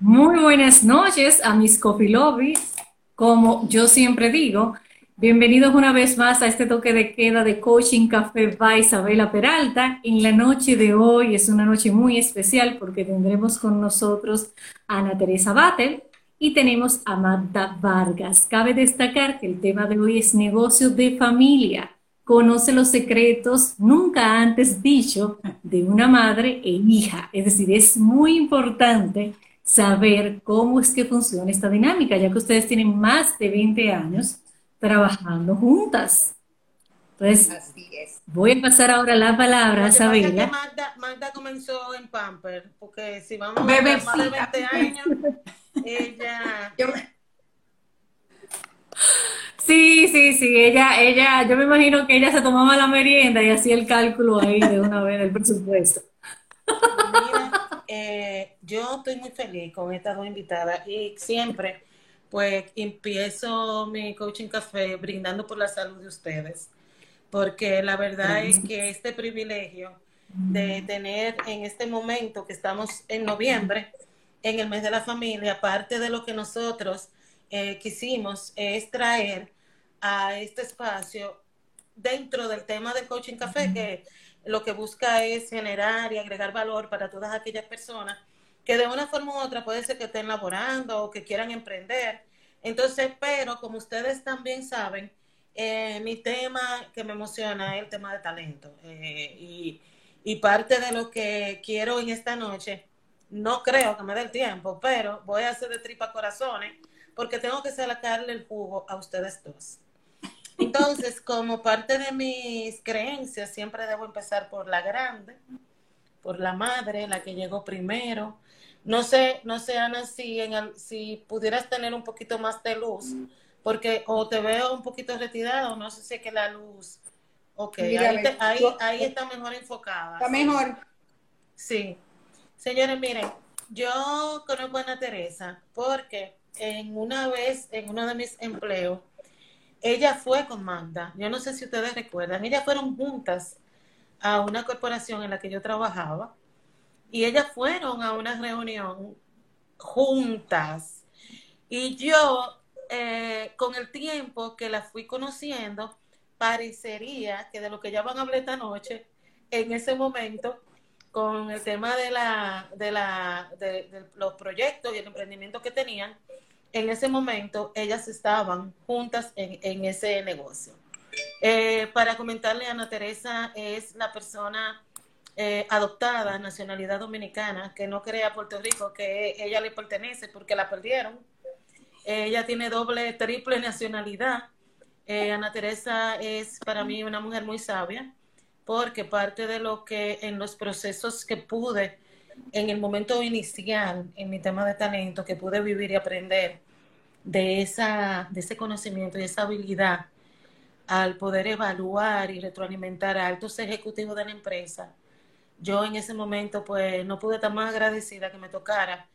Muy buenas noches a mis coffee lobbies. Como yo siempre digo, bienvenidos una vez más a este toque de queda de Coaching Café by Isabela Peralta. En la noche de hoy es una noche muy especial porque tendremos con nosotros a Ana Teresa Batel y tenemos a Magda Vargas. Cabe destacar que el tema de hoy es negocio de familia conoce los secretos nunca antes dicho de una madre e hija. Es decir, es muy importante saber cómo es que funciona esta dinámica, ya que ustedes tienen más de 20 años trabajando juntas. Entonces, voy a pasar ahora la palabra a Isabela. Magda, Magda, comenzó en Pamper, porque si vamos a ver más de 20 años, ella... Sí, sí, sí, ella, ella, yo me imagino que ella se tomaba la merienda y hacía el cálculo ahí de una vez del presupuesto. Mira, eh, yo estoy muy feliz con estas dos invitadas y siempre, pues, empiezo mi coaching café brindando por la salud de ustedes, porque la verdad es que este privilegio de tener en este momento que estamos en noviembre, en el mes de la familia, parte de lo que nosotros eh, quisimos es traer a este espacio dentro del tema del coaching café, que lo que busca es generar y agregar valor para todas aquellas personas que de una forma u otra puede ser que estén laborando o que quieran emprender. Entonces, pero como ustedes también saben, eh, mi tema que me emociona es el tema de talento. Eh, y, y parte de lo que quiero en esta noche, no creo que me dé el tiempo, pero voy a hacer de tripa corazones porque tengo que sacarle el jugo a ustedes dos. Entonces, como parte de mis creencias, siempre debo empezar por la grande, por la madre, la que llegó primero. No sé, no sé, Ana, si, en si pudieras tener un poquito más de luz, porque o te veo un poquito retirada o no sé si es que la luz... Ok, ahí, ahí, está mejor enfocada. Está mejor. Sí. Señores, miren, yo conozco a Ana Teresa porque en una vez, en uno de mis empleos, ella fue con Magda. Yo no sé si ustedes recuerdan. Ellas fueron juntas a una corporación en la que yo trabajaba y ellas fueron a una reunión juntas. Y yo, eh, con el tiempo que la fui conociendo, parecería que de lo que ya van a hablar esta noche, en ese momento, con el tema de, la, de, la, de los proyectos y el emprendimiento que tenían, en ese momento ellas estaban juntas en, ese negocio. Eh, para comentarle, Ana Teresa es la persona eh, adoptada, nacionalidad dominicana, que no crea Puerto Rico que ella le pertenece porque la perdieron. ella tiene doble, triple nacionalidad. Eh, Ana Teresa es para mí una mujer muy sabia porque parte de lo que en los procesos que pude en el momento inicial, en mi tema de talento, que pude vivir y aprender de, esa, de ese conocimiento y esa habilidad al poder evaluar y retroalimentar a altos ejecutivos de la empresa, yo en ese momento pues no pude estar más agradecida que me tocara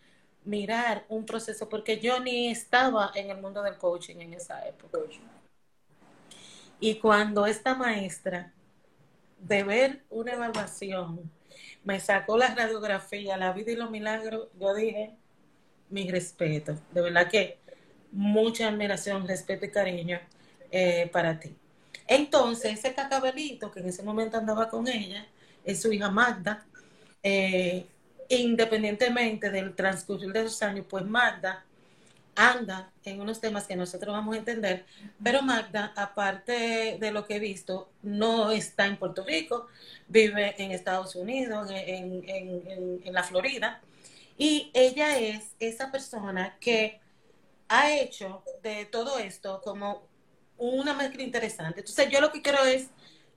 mirar un proceso, porque yo ni estaba en el mundo del coaching en esa época. Y cuando esta maestra, de ver una evaluación, me sacó la radiografía, la vida y los milagros, yo dije, mi respeto. De verdad que mucha admiración, respeto y cariño eh, para ti. Entonces, ese cacabelito que en ese momento andaba con ella, es su hija Magda, eh, independientemente del transcurrir de los años, pues Magda anda en unos temas que nosotros vamos a entender, pero Magda, aparte de lo que he visto, no está en Puerto Rico, vive en Estados Unidos, en, en, la Florida, y ella es esa persona que ha hecho de todo esto como una mezcla interesante. Entonces, yo lo que quiero es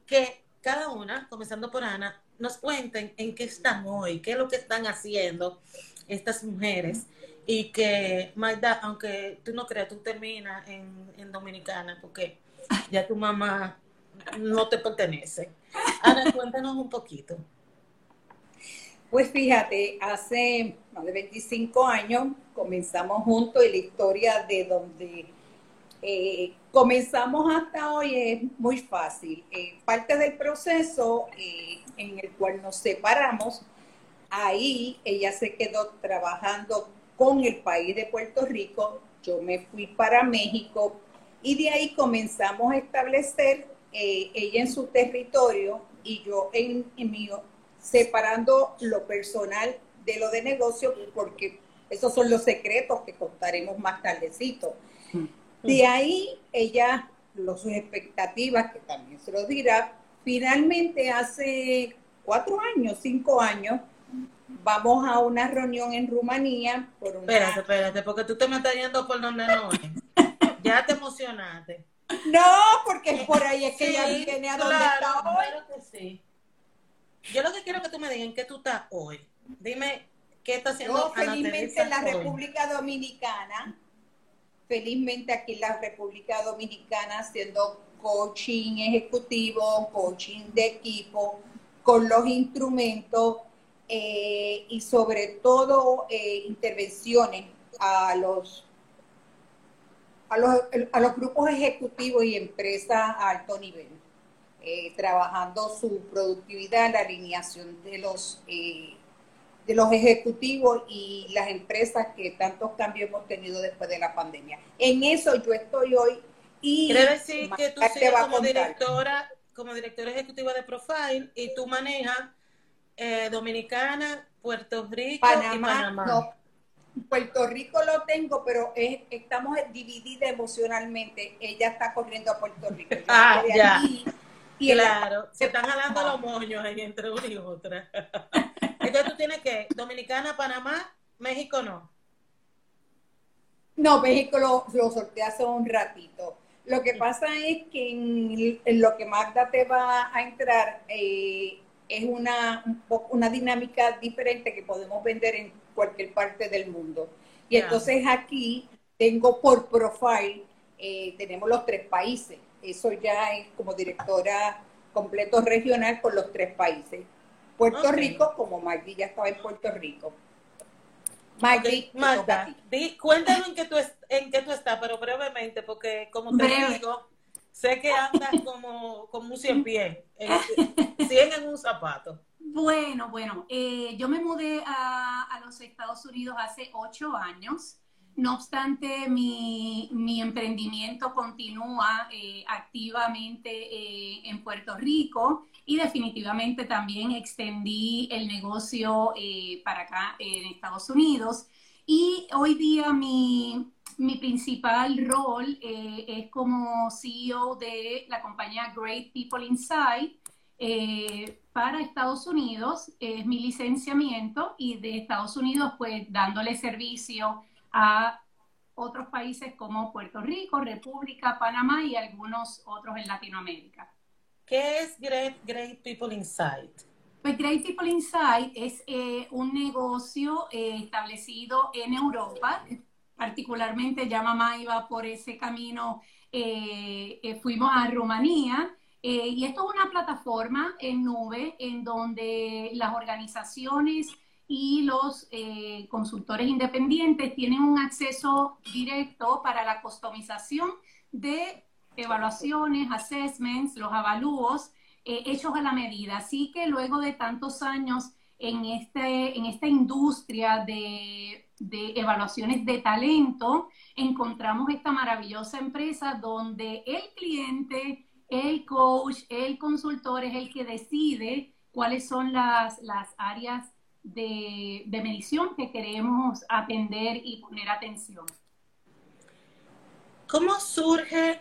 que cada una, comenzando por Ana, nos cuenten en qué están hoy, qué es lo que están haciendo estas mujeres y que, Magda, aunque tú no creas, tú terminas en, en Dominicana porque ya tu mamá no te pertenece. Ana, cuéntanos un poquito. Pues fíjate, hace más de 25 años comenzamos juntos y la historia de donde eh, comenzamos hasta hoy es muy fácil. Eh, parte del proceso eh, en el cual nos separamos, ahí ella se quedó trabajando con el país de Puerto Rico. Yo me fui para México y de ahí comenzamos a establecer eh, ella en su territorio y yo en, en mío, separando lo personal de lo de negocio, porque esos son los secretos que contaremos más tardecito. De ahí ella, sus expectativas, que también se lo dirá, finalmente hace cuatro años, cinco años, vamos a una reunión en Rumanía. Por una... Espérate, espérate, porque tú te me estás yendo por donde no es. ya te emocionaste. No, porque por ahí es que ya viene a donde está hoy. Claro que sí. Yo lo que quiero que tú me digas en qué tú estás hoy. Dime qué está haciendo Yo felizmente en la República Dominicana, felizmente aquí en la República Dominicana haciendo coaching ejecutivo, coaching de equipo, con los instrumentos eh, y sobre todo eh, intervenciones a los, a los, a los grupos ejecutivos y empresas a alto nivel. Eh, trabajando su productividad, la alineación de los, eh, de los ejecutivos y las empresas que tantos cambios hemos tenido después de la pandemia. En eso yo estoy hoy y... Quiere decir que tú sigues como directora, como directora ejecutiva de Profile y tú manejas eh, Dominicana, Puerto Rico Panamá, y Panamá. No, Puerto Rico lo tengo, pero estamos divididas emocionalmente. Ella está corriendo a Puerto Rico. ah, ya claro, se están jalando los moños ahí entre una y otra. Entonces tú tienes que, Dominicana, Panamá, México no. No, México lo, lo sorteé hace un ratito. Lo que pasa es que en, lo que Magda te va a entrar eh, es una, una dinámica diferente que podemos vender en cualquier parte del mundo. Y entonces aquí tengo por profile, eh, tenemos los tres países eso ya es como directora completo regional con los tres países. Puerto Rico, como Magdi ya estaba en Puerto Rico. Magdi, Magda, cuéntanos en qué, tú en qué tú estás, pero brevemente, porque como te digo, sé que andas como, como un cien pie, cien en un zapato. Bueno, bueno, eh, yo me mudé a, a los Estados Unidos hace ocho años. No obstante, mi, emprendimiento continúa eh, activamente eh, en Puerto Rico y definitivamente también extendí el negocio para acá en Estados Unidos. Y hoy día mi, principal rol es como CEO de la compañía Great People Inside. para Estados Unidos es mi licenciamiento y de Estados Unidos pues dándole servicio a otros países como Puerto Rico, República, Panamá y algunos otros en Latinoamérica. ¿Qué es Great, Great People Insight? Pues Great People Insight es eh, un negocio eh, establecido en Europa, particularmente ya mamá iba por ese camino, eh, fuimos a Rumanía y esto es una plataforma en nube en donde las organizaciones y los eh, consultores independientes tienen un acceso directo para la customización de evaluaciones, assessments, los avalúos eh, hechos a la medida. Así que luego de tantos años en, este, en esta industria de, de evaluaciones de talento, encontramos esta maravillosa empresa donde el cliente, el coach, el consultor es el que decide cuáles son las, las áreas de, medición que queremos atender y poner atención. ¿Cómo surge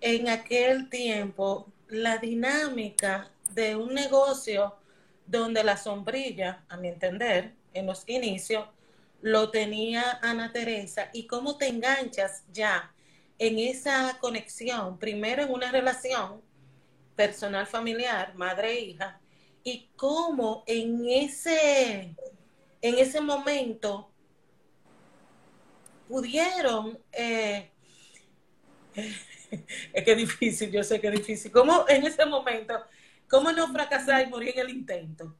en aquel tiempo la dinámica de un negocio donde la sombrilla, a mi entender, en los inicios, lo tenía Ana Teresa. Y cómo te enganchas ya en esa conexión, primero en una relación personal familiar, madre e hija, y cómo en ese, en ese momento pudieron, eh, es que difícil, yo sé que difícil, cómo en ese momento, cómo no fracasar y morir en el intento.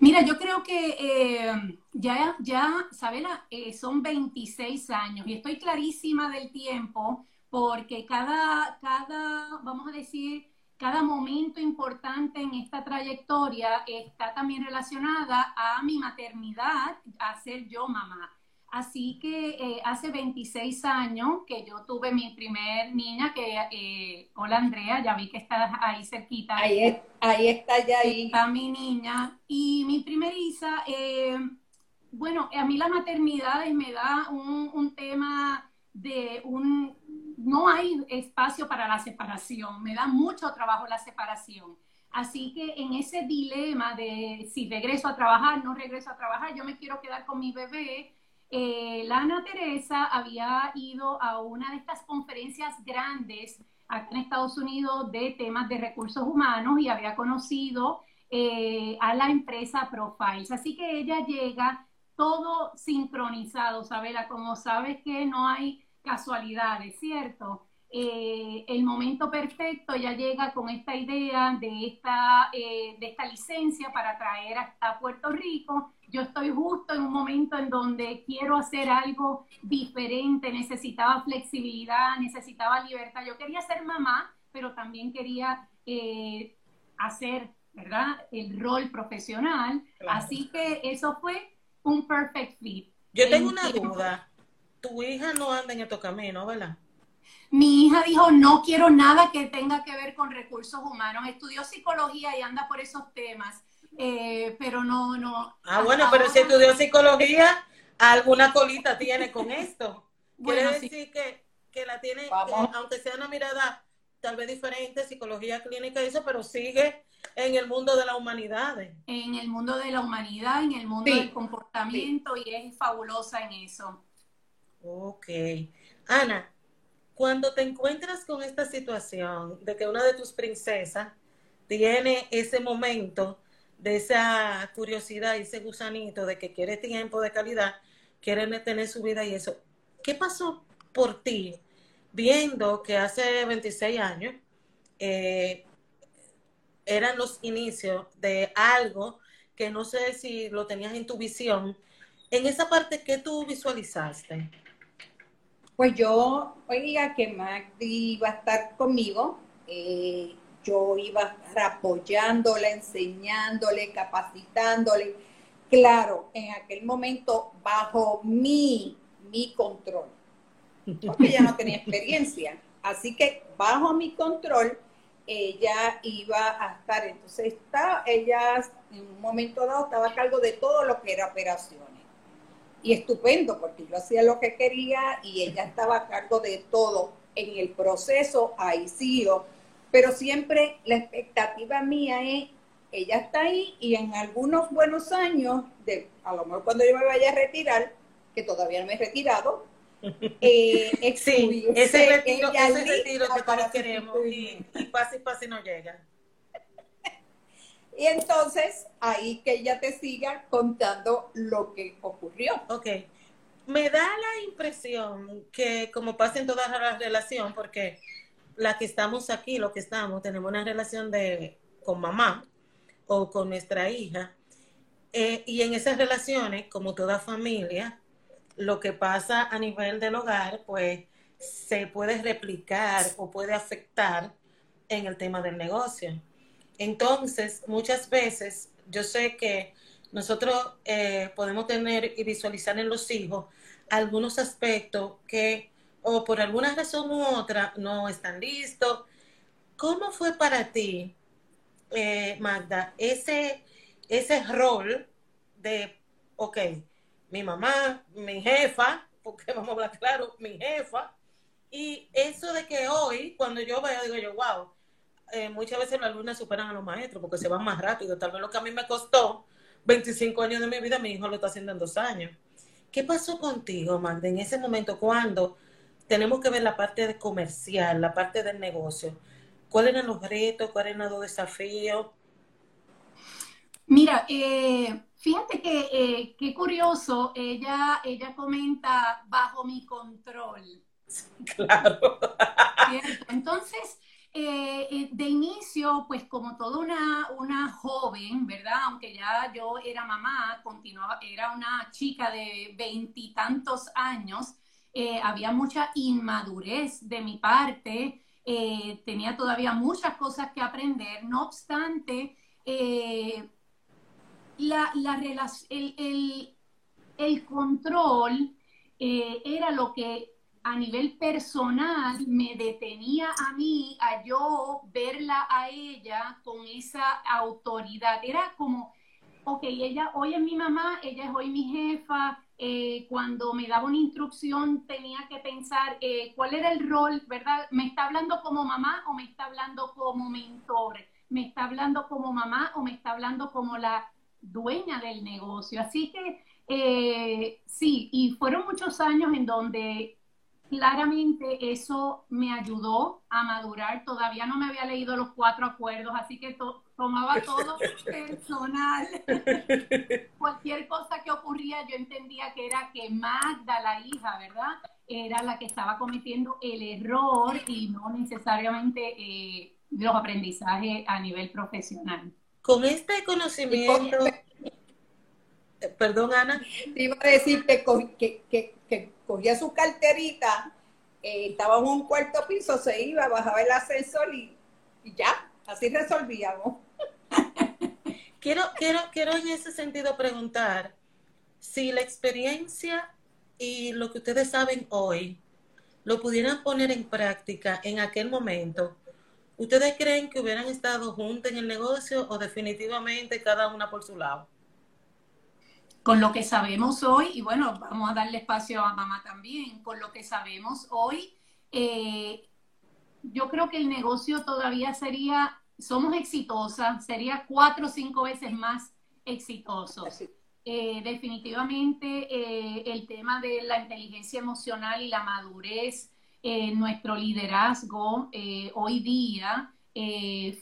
Mira, yo creo que eh, ya, ya, Sabela, eh, son 26 años y estoy clarísima del tiempo porque cada, cada, vamos a decir, cada momento importante en esta trayectoria está también relacionada a mi maternidad, a ser yo mamá. Así que eh, hace 26 años que yo tuve mi primer niña, que, eh, hola Andrea, ya vi que estás ahí cerquita. Ahí, ahí está ya ahí. Está mi niña. Y mi primeriza, eh, bueno, a mí la maternidad me da un, un tema de un, no hay espacio para la separación, me da mucho trabajo la separación. Así que en ese dilema de si regreso a trabajar, no regreso a trabajar, yo me quiero quedar con mi bebé, eh, Lana Teresa había ido a una de estas conferencias grandes aquí en Estados Unidos de temas de recursos humanos y había conocido eh, a la empresa Profiles. Así que ella llega todo sincronizado, Sabela, como sabes que no hay casualidades, ¿cierto? Eh, el momento perfecto ya llega con esta idea de esta, eh, de esta licencia para traer a, Puerto Rico. Yo estoy justo en un momento en donde quiero hacer algo diferente, necesitaba flexibilidad, necesitaba libertad. Yo quería ser mamá, pero también quería eh, hacer, ¿verdad?, el rol profesional. Así que eso fue un perfect fit. Yo tengo una duda. Tu hija no anda en estos caminos, ¿verdad? Mi hija dijo, no quiero nada que tenga que ver con recursos humanos. Estudió psicología y anda por esos temas, eh, pero no, no. Ah, bueno, pero si estudió psicología, alguna colita tiene con esto. Quiere decir que, que, la tiene, aunque sea una mirada tal vez diferente, psicología clínica y eso, pero sigue en el mundo de la humanidad. En el mundo de la humanidad, en el mundo del comportamiento y es fabulosa en eso. Ok. Ana, cuando te encuentras con esta situación de que una de tus princesas tiene ese momento de esa curiosidad y ese gusanito de que quiere tiempo de calidad, quiere tener su vida y eso, ¿qué pasó por ti viendo que hace 26 años eh, eran los inicios de algo que no sé si lo tenías en tu visión? En esa parte que tú visualizaste. Pues yo oiga que Magdi iba a estar conmigo, eh, yo iba a estar apoyándole, enseñándole, capacitándole. Claro, en aquel momento bajo mi, mi control, porque ella no tenía experiencia. Así que bajo mi control, ella iba a estar. Entonces, está, ella en un momento dado estaba a cargo de todo lo que era operaciones y estupendo porque yo hacía lo que quería y ella estaba a cargo de todo en el proceso, ahí sí pero siempre la expectativa mía es, ella está ahí y en algunos buenos años, de, a lo mejor cuando yo me vaya a retirar, que todavía no me he retirado, eh, sí, ese retiro, ese retiro que todos queremos y, y pase y pase no llega. Y entonces, ahí que ella te siga contando lo que ocurrió. Ok. Me da la impresión que, como pasa en todas las relaciones, porque la que estamos aquí, lo que estamos, tenemos una relación de con mamá o con nuestra hija. Eh, y en esas relaciones, como toda familia, lo que pasa a nivel del hogar, pues se puede replicar o puede afectar en el tema del negocio. Entonces, muchas veces yo sé que nosotros eh, podemos tener y visualizar en los hijos algunos aspectos que o por alguna razón u otra no están listos. ¿Cómo fue para ti, eh, Magda, ese, ese rol de, ok, mi mamá, mi jefa, porque vamos a hablar claro, mi jefa, y eso de que hoy, cuando yo veo, digo yo, wow, eh, muchas veces los alumnos superan a los maestros porque se van más rápido. Tal vez lo que a mí me costó 25 años de mi vida, mi hijo lo está haciendo en dos años. ¿Qué pasó contigo, Magda, en ese momento cuando tenemos que ver la parte comercial, la parte del negocio? ¿Cuáles eran los retos? ¿Cuáles eran los desafíos? Mira, eh, fíjate que eh, qué curioso, ella, ella comenta bajo mi control. Claro. Entonces, eh, eh, de inicio, pues como toda una, una joven, ¿verdad? Aunque ya yo era mamá, continuaba, era una chica de veintitantos años, eh, había mucha inmadurez de mi parte, tenía todavía muchas cosas que aprender, no obstante, la, el, el, control era lo que a nivel personal me detenía a mí, a yo verla a ella con esa autoridad. Era como, ok, ella hoy es mi mamá, ella es hoy mi jefa. Eh, cuando me daba una instrucción tenía que pensar eh, cuál era el rol, ¿verdad? ¿Me está hablando como mamá o me está hablando como mentor? ¿Me está hablando como mamá o me está hablando como la dueña del negocio? Así que eh, sí, y fueron muchos años en donde claramente eso me ayudó a madurar. Todavía no me había leído los cuatro acuerdos, así que tomaba todo personal. Cualquier cosa que ocurría, yo entendía que era que Magda, la hija, ¿verdad? Era la que estaba cometiendo el error y no necesariamente eh, los aprendizajes a nivel profesional. Con este conocimiento... Perdón, Ana. Te iba a decir que, que, que cogía su carterita, eh, estaba en un cuarto piso, se iba, bajaba el ascensor y, ya, así resolvíamos. quiero, quiero, quiero en ese sentido preguntar si la experiencia y lo que ustedes saben hoy lo pudieran poner en práctica en aquel momento, ¿ustedes creen que hubieran estado juntos en el negocio o definitivamente cada una por su lado? Con lo que sabemos hoy, y bueno, vamos a darle espacio a mamá también, con lo que sabemos hoy, eh, yo creo que el negocio todavía sería, somos exitosas, sería cuatro o cinco veces más exitosos. Eh, definitivamente eh, el tema de la inteligencia emocional y la madurez, nuestro liderazgo hoy día,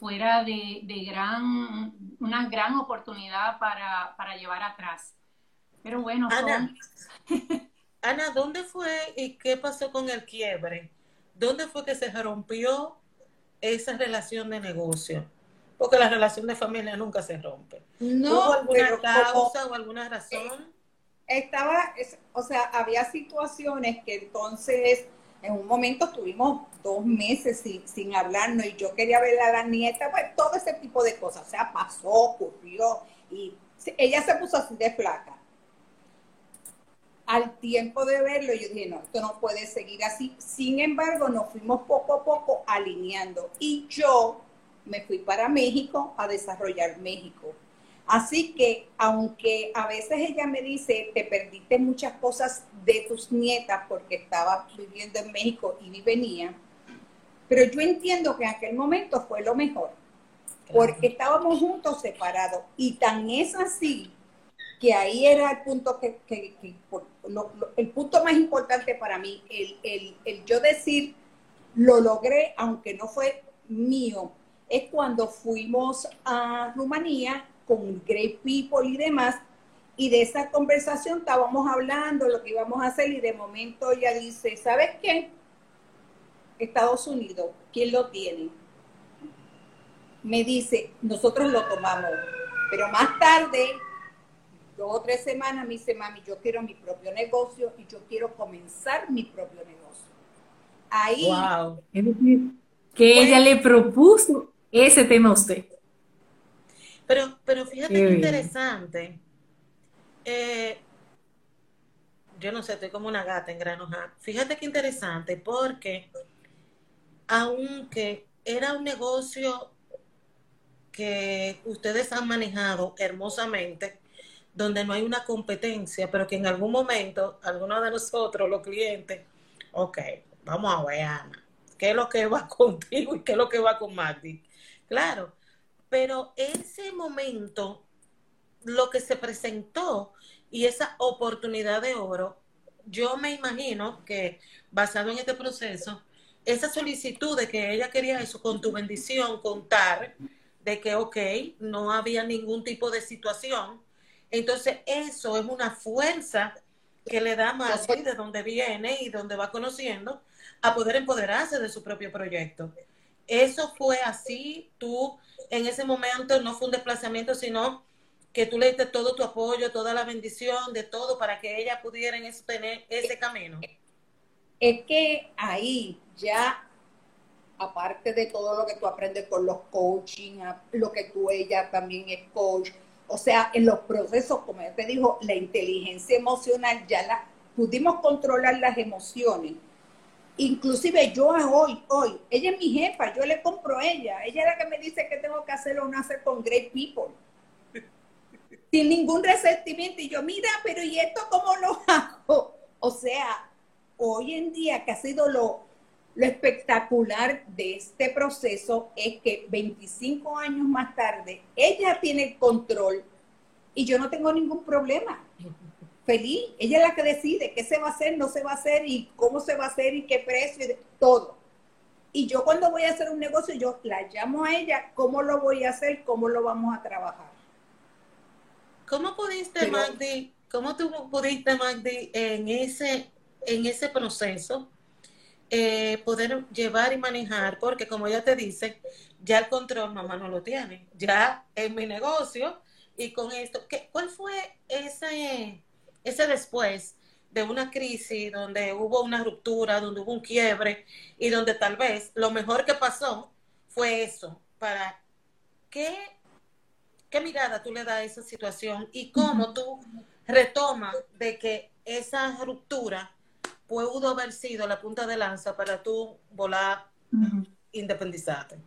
fuera de, gran, una gran oportunidad para, para llevar atrás. Pero bueno, Ana, Ana, ¿dónde fue y qué pasó con el quiebre? ¿Dónde fue que se rompió esa relación de negocio? Porque la relación de familia nunca se rompe. No, ¿Hubo alguna causa o alguna razón? Estaba, o sea, había situaciones que entonces en un momento estuvimos dos meses sin, sin hablarnos y yo quería ver a la nieta, pues todo ese tipo de cosas. O sea, pasó, ocurrió y ella se puso así de flaca al tiempo de verlo, yo dije, no, esto no puede seguir así. Sin embargo, nos fuimos poco a poco alineando y yo me fui para México a desarrollar México. Así que, aunque a veces ella me dice, te perdiste muchas cosas de tus nietas porque estaba viviendo en México y venía, pero yo entiendo que en aquel momento fue lo mejor, porque estábamos juntos separados y tan es así que ahí era el punto que, el punto más importante para mí, el, el, yo decir, lo logré, aunque no fue mío, es cuando fuimos a Rumanía con Great People y demás, y de esa conversación estábamos hablando lo que íbamos a hacer y de momento ella dice, ¿sabes qué? Estados Unidos, ¿quién lo tiene? Me dice, nosotros lo tomamos, pero más tarde dos o tres semanas me dice, mami, yo quiero mi propio negocio y yo quiero comenzar mi propio negocio. Ahí. Wow. que ella le propuso ese tema a usted. Pero, pero fíjate qué, interesante. Eh, yo no sé, estoy como una gata en granoja. Fíjate qué interesante, porque aunque era un negocio que ustedes han manejado hermosamente, donde no hay una competencia, pero que en algún momento alguno de nosotros, los clientes, ok, vamos a ver, Ana, ¿qué es lo que va contigo y qué es lo que va con Magdi? Claro, pero ese momento, lo que se presentó y esa oportunidad de oro, yo me imagino que basado en este proceso, esa solicitud de que ella quería eso con tu bendición, contar de que, ok, no había ningún tipo de situación, entonces, eso es una fuerza que le da más de donde viene y donde va conociendo a poder empoderarse de su propio proyecto. Eso fue así, tú en ese momento no fue un desplazamiento, sino que tú le diste todo tu apoyo, toda la bendición, de todo para que ella pudiera tener ese camino. Es que ahí ya aparte de todo lo que tú aprendes con los coaching, lo que tú, ella también es coach, o sea, en los procesos, como ya te dijo, la inteligencia emocional ya la pudimos controlar las emociones. Inclusive yo hoy, hoy, ella es mi jefa, yo le compro a ella, ella es la que me dice que tengo que hacer o no hacer con great people. Sin ningún resentimiento. Y yo, mira, pero ¿y esto cómo lo hago? O sea, hoy en día que ha sido lo, lo espectacular de este proceso es que 25 años más tarde, ella tiene el control y yo no tengo ningún problema feliz. Ella es la que decide qué se va a hacer, no se va a hacer y cómo se va a hacer y qué precio y todo. Y yo cuando voy a hacer un negocio, yo la llamo a ella, cómo lo voy a hacer, cómo lo vamos a trabajar. ¿Cómo pudiste, Magdi, cómo tú pudiste, Magdi, en ese, en ese proceso, eh, poder llevar y manejar? Porque como ella te dice, ya el control mamá no lo tiene, ya en mi negocio y con esto, ¿qué, ¿cuál fue ese ese después de una crisis donde hubo una ruptura, donde hubo un quiebre y donde tal vez lo mejor que pasó fue eso, para qué, qué mirada tú le das a esa situación y cómo tú retomas de que esa ruptura pudo haber sido la punta de lanza para tú volar, independizarte.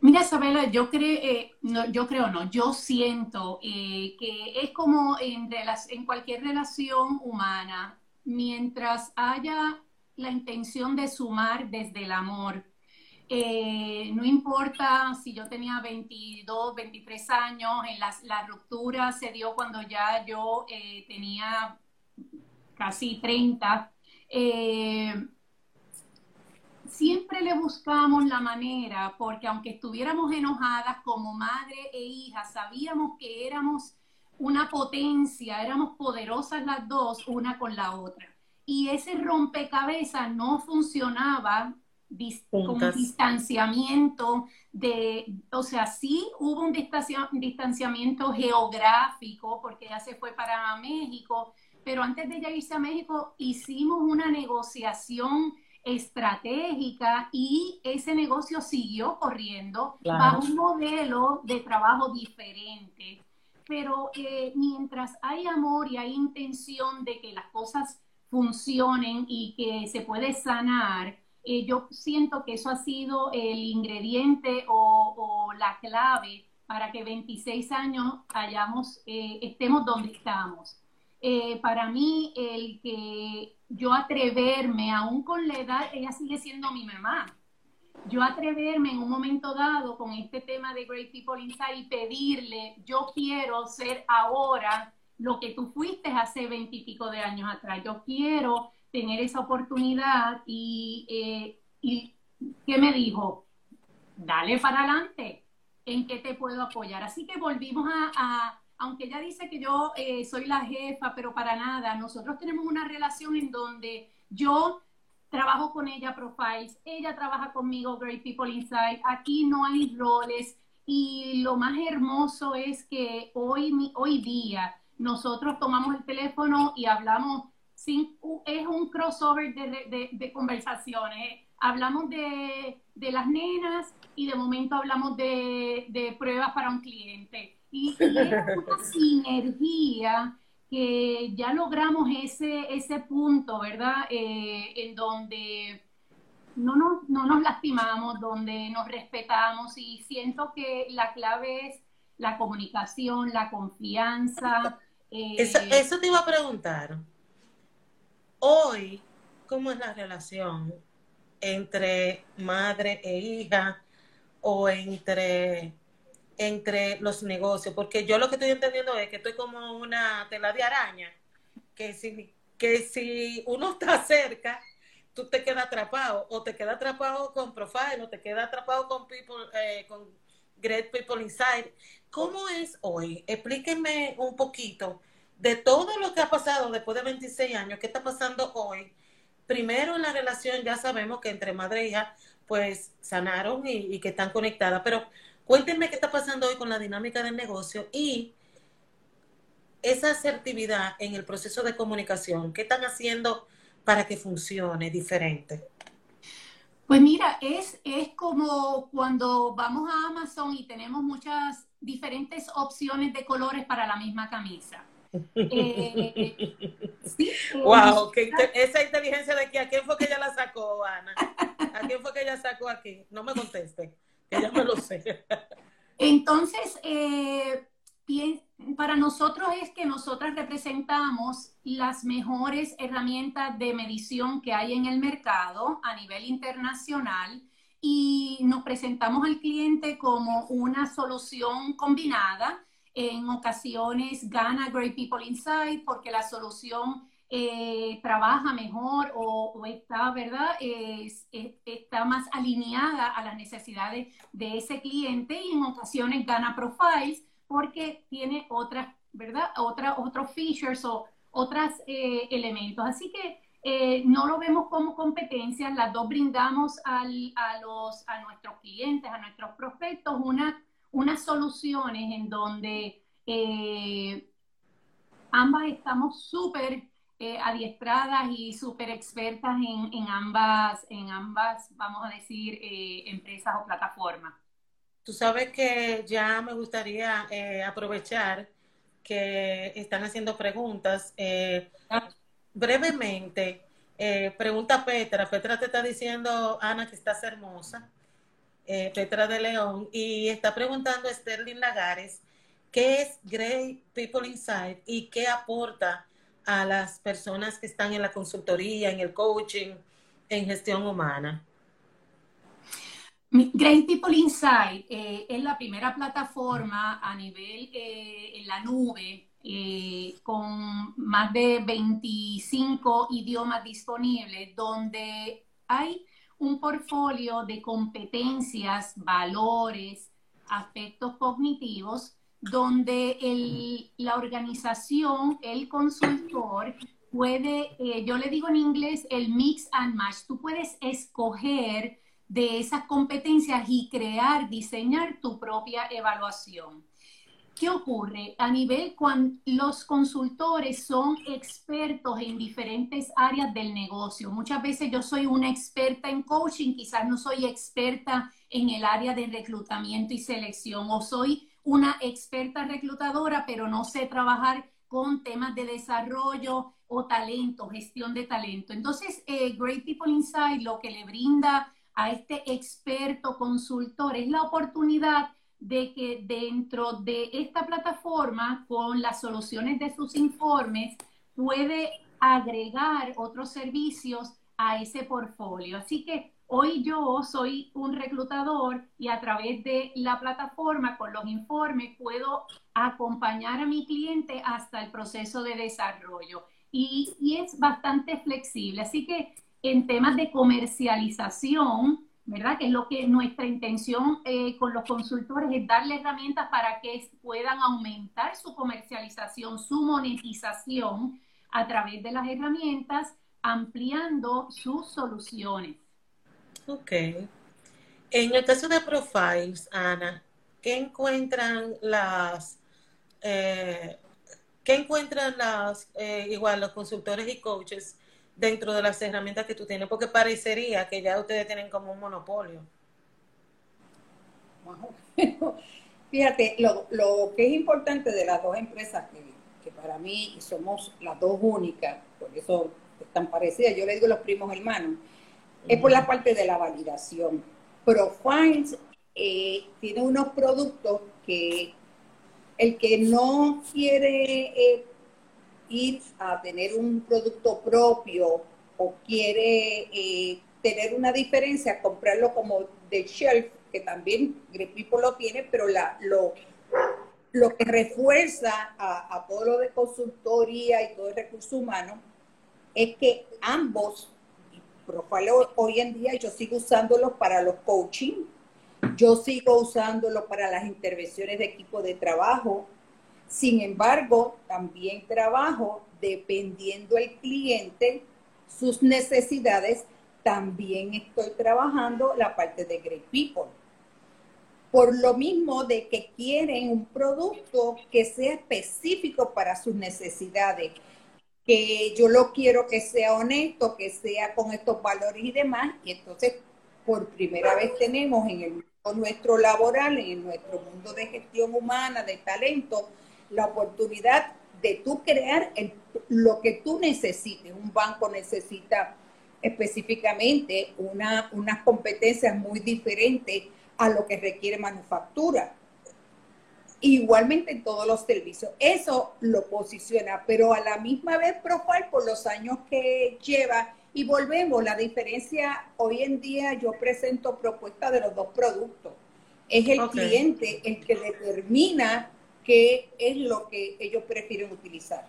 Mira, Isabela, yo, creo, eh, no, yo creo no, yo siento eh, que es como en, en cualquier relación humana, mientras haya la intención de sumar desde el amor, eh, no importa si yo tenía 22, 23 años, en las, la ruptura se dio cuando ya yo tenía casi 30 siempre le buscamos la manera, porque aunque estuviéramos enojadas como madre e hija, sabíamos que éramos una potencia, éramos poderosas las dos, una con la otra. Y ese rompecabezas no funcionaba con distanciamiento de, o sea, sí hubo un distanciamiento geográfico porque ya se fue para México, pero antes de ya irse a México hicimos una negociación estratégica y ese negocio siguió corriendo bajo un modelo de trabajo diferente. Pero eh, mientras hay amor y hay intención de que las cosas funcionen y que se puede sanar, eh, yo siento que eso ha sido el ingrediente o, la clave para que 26 años hayamos, eh, estemos donde estamos. Para mí, el que yo atreverme, aún con la edad, ella sigue siendo mi mamá. Yo atreverme en un momento dado con este tema de Great People Inside y pedirle, yo quiero ser ahora lo que tú fuiste hace veintipico de años atrás. Yo quiero tener esa oportunidad y, eh, y ¿qué me dijo? Dale para adelante. ¿En qué te puedo apoyar? Así que volvimos a aunque ella dice que yo eh, soy la jefa, pero para nada, nosotros tenemos una relación en donde yo trabajo con ella Profiles, ella trabaja conmigo Great People Inside, aquí no hay roles y lo más hermoso es que hoy, hoy día nosotros tomamos el teléfono y hablamos, sin, es un crossover de, conversaciones, hablamos de, las nenas y de momento hablamos de pruebas para un cliente y, es una sinergia que ya logramos ese, ese punto, ¿verdad? Eh, en donde no nos, no nos lastimamos, donde nos respetamos y siento que la clave es la comunicación, la confianza. Eh, eso, eso, te iba a preguntar. Hoy, ¿cómo es la relación entre madre e hija o entre entre los negocios, porque yo lo que estoy entendiendo es que estoy como una tela de araña, que si, que si uno está cerca, tú te quedas atrapado, o te quedas atrapado con Profile, o te quedas atrapado con People, eh, con Great People Inside. ¿Cómo es hoy? Explíquenme un poquito de todo lo que ha pasado después de 26 años, ¿qué está pasando hoy? Primero en la relación ya sabemos que entre madre e hija pues sanaron y, y que están conectadas, pero Cuéntenme qué está pasando hoy con la dinámica del negocio y esa asertividad en el proceso de comunicación. ¿Qué están haciendo para que funcione diferente? Pues mira, es, es como cuando vamos a Amazon y tenemos muchas diferentes opciones de colores para la misma camisa. Eh, wow, esa inteligencia de aquí, ¿a quién fue que ella la sacó, Ana? ¿A quién fue que ella sacó aquí? No me conteste, me lo sé. Entonces, eh, para nosotros es que nosotras representamos las mejores herramientas de medición que hay en el mercado a nivel internacional y nos presentamos al cliente como una solución combinada. En ocasiones gana Great People Inside porque la solución eh, trabaja mejor o, está, ¿verdad? está más alineada a las necesidades de ese cliente y en ocasiones gana Profiles porque tiene otras, ¿verdad? Otra, otros features o otros eh, elementos. Así que eh, no lo vemos como competencia, las dos brindamos a, los, a nuestros clientes, a nuestros prospectos, una, unas soluciones en donde ambas estamos súper eh, adiestradas y súper expertas en, ambas, en ambas, vamos a decir, eh, empresas o plataformas. Tú sabes que ya me gustaría eh, aprovechar que están haciendo preguntas. brevemente, pregunta Petra. Petra te está diciendo, Ana, que estás hermosa. Petra de León. Y está preguntando Sterling Lagares, ¿qué es Great People Inside y qué aporta a las personas que están en la consultoría, en el coaching, en gestión humana? Great People Insight eh, es la primera plataforma a nivel eh, en la nube eh, con más de 25 idiomas disponibles donde hay un portfolio de competencias, valores, aspectos cognitivos donde la organización, el consultor, puede, eh, yo le digo en inglés, el mix and match. Tú puedes escoger de esas competencias y crear, diseñar tu propia evaluación. ¿Qué ocurre? A nivel cuando los consultores son expertos en diferentes áreas del negocio. Muchas veces yo soy una experta en coaching, quizás no soy experta en el área de reclutamiento y selección o soy una experta reclutadora, pero no sé trabajar con temas de desarrollo o talento, gestión de talento. Entonces, eh, Great People Inside lo que le brinda a este experto consultor es la oportunidad de que dentro de esta plataforma, con las soluciones de sus informes, puede agregar otros servicios a ese portfolio. Así que Hoy yo soy un reclutador y a través de la plataforma con los informes puedo acompañar a mi cliente hasta el proceso de desarrollo. Y, es bastante flexible. Así que en temas de comercialización, ¿verdad? Que es lo que nuestra intención eh, con los consultores es darle herramientas para que puedan aumentar su comercialización, su monetización a través de las herramientas, ampliando sus soluciones. Ok. En el caso de Profiles, Ana, ¿qué encuentran las, eh, qué encuentran las, eh, igual los consultores y coaches dentro de las herramientas que tú tienes? Porque parecería que ya ustedes tienen como un monopolio. Fíjate, lo, lo, que es importante de las dos empresas, que, que, para mí somos las dos únicas, por eso están parecidas, yo le digo los primos hermanos, es por la parte de la validación. Profiles eh, tiene unos productos que el que no quiere eh, ir a tener un producto propio o quiere eh, tener una diferencia, comprarlo como de shelf, que también Grepipo lo tiene, pero la, lo, lo que refuerza a, a todo lo de consultoría y todo el recurso humano es que ambos Profile hoy en día yo sigo usándolo para los coaching, yo sigo usándolo para las intervenciones de equipo de trabajo. Sin embargo, también trabajo dependiendo el cliente, sus necesidades, también estoy trabajando la parte de Great People. Por lo mismo de que quieren un producto que sea específico para sus necesidades que yo lo quiero que sea honesto, que sea con estos valores y demás, y entonces por primera vez tenemos en el mundo nuestro laboral, en nuestro mundo de gestión humana, de talento, la oportunidad de tú crear lo que tú necesites. Un banco necesita específicamente una, unas competencias muy diferentes a lo que requiere manufactura. Igualmente en todos los servicios. Eso lo posiciona, pero a la misma vez Profile por los años que lleva y volvemos, la diferencia hoy en día yo presento propuestas de los dos productos. Es el cliente el que determina qué es lo que ellos prefieren utilizar.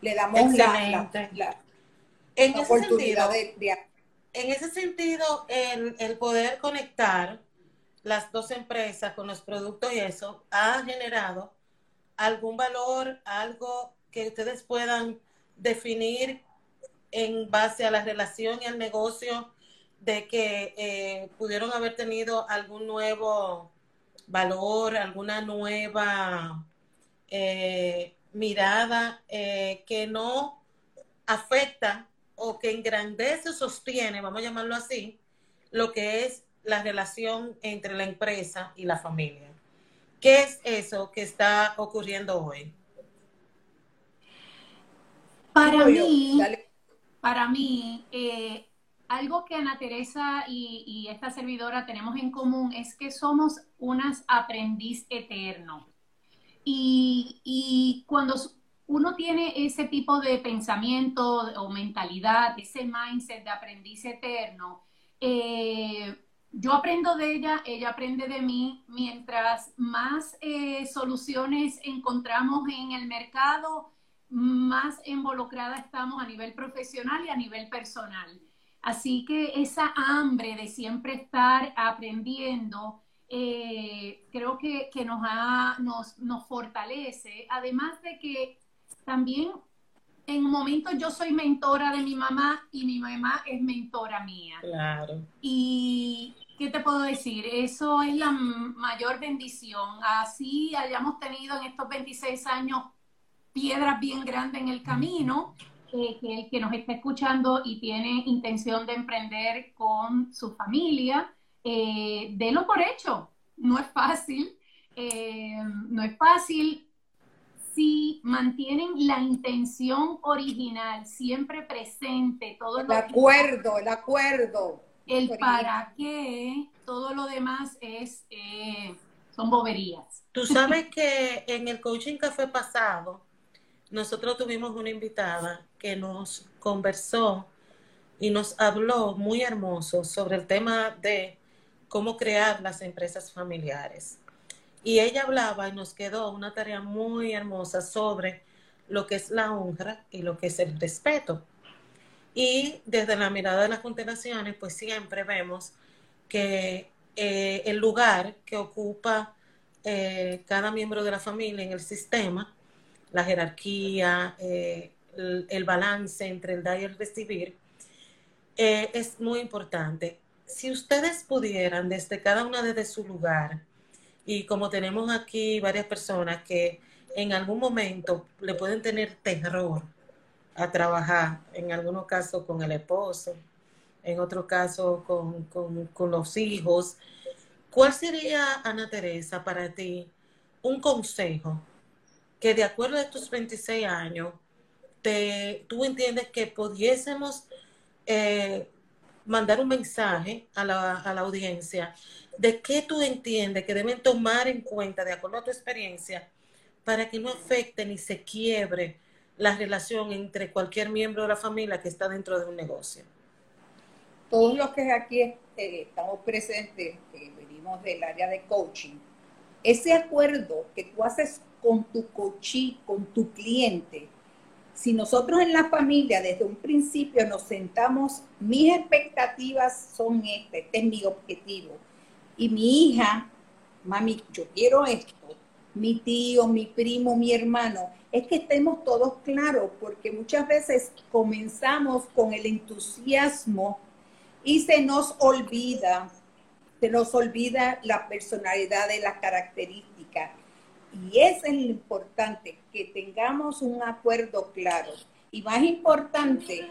Le damos la, en ese sentido, En ese sentido, el, poder conectar las dos empresas con los productos y eso ha generado algún valor, algo que ustedes puedan definir en base a la relación y al negocio de que eh, pudieron haber tenido algún nuevo valor, alguna nueva eh, mirada eh, que no afecta o que engrandece o sostiene, vamos a llamarlo así, lo que es la relación entre la empresa y la familia. ¿Qué es eso que está ocurriendo hoy? Para mí, para mí, eh, algo que Ana Teresa y, esta servidora tenemos en común es que somos unas aprendiz eterno. Y, y cuando uno tiene ese tipo de pensamiento o mentalidad, ese mindset de aprendiz eterno, eh, yo aprendo de ella, ella aprende de mí, mientras más eh, soluciones encontramos en el mercado, más involucrada estamos a nivel profesional y a nivel personal. Así que esa hambre de siempre estar aprendiendo, eh, creo que, nos, nos, nos fortalece, además de que también en un momento yo soy mentora de mi mamá y mi mamá es mentora mía. Claro. Y ¿qué te puedo decir? Eso es la mayor bendición. Así hayamos tenido en estos 26 años piedras bien grandes en el camino, que el que nos está escuchando y tiene intención de emprender con su familia, eh, délo por hecho. No es fácil. Eh, no es fácil, si mantienen la intención original siempre presente, todo el acuerdo, el acuerdo. El para qué, todo lo demás es eh, son boberías. Tú sabes que en el coaching café pasado, nosotros tuvimos una invitada que nos conversó y nos habló muy hermoso sobre el tema de cómo crear las empresas familiares. Y ella hablaba y nos quedó una tarea muy hermosa sobre lo que es la honra y lo que es el respeto. Y desde la mirada de las constelaciones, pues siempre vemos que eh, el lugar que ocupa eh, cada miembro de la familia en el sistema, la jerarquía, eh, el, balance entre el dar y el recibir, es muy importante. Si ustedes pudieran, desde cada una desde su lugar, y como tenemos aquí varias personas que en algún momento le pueden tener terror a trabajar, en algunos casos con el esposo, en otros casos con, los hijos, ¿cuál sería, Ana Teresa, para ti un consejo que de acuerdo a tus 26 años, te, tú entiendes que pudiésemos eh, mandar un mensaje a la, a la audiencia de qué tú entiendes que deben tomar en cuenta, de acuerdo a tu experiencia, para que no afecte ni se quiebre la relación entre cualquier miembro de la familia que está dentro de un negocio. Todos los que aquí eh, estamos presentes, que venimos del área de coaching, ese acuerdo que tú haces con tu coachee, con tu cliente, si nosotros en la familia desde un principio nos sentamos, mis expectativas son este, este es mi objetivo, y mi hija, mami, yo quiero esto, mi tío, mi primo, mi hermano, es que estemos todos claros, porque muchas veces comenzamos con el entusiasmo y se nos olvida, se nos olvida la personalidad de las características. Y es lo importante, que tengamos un acuerdo claro. Y más importante,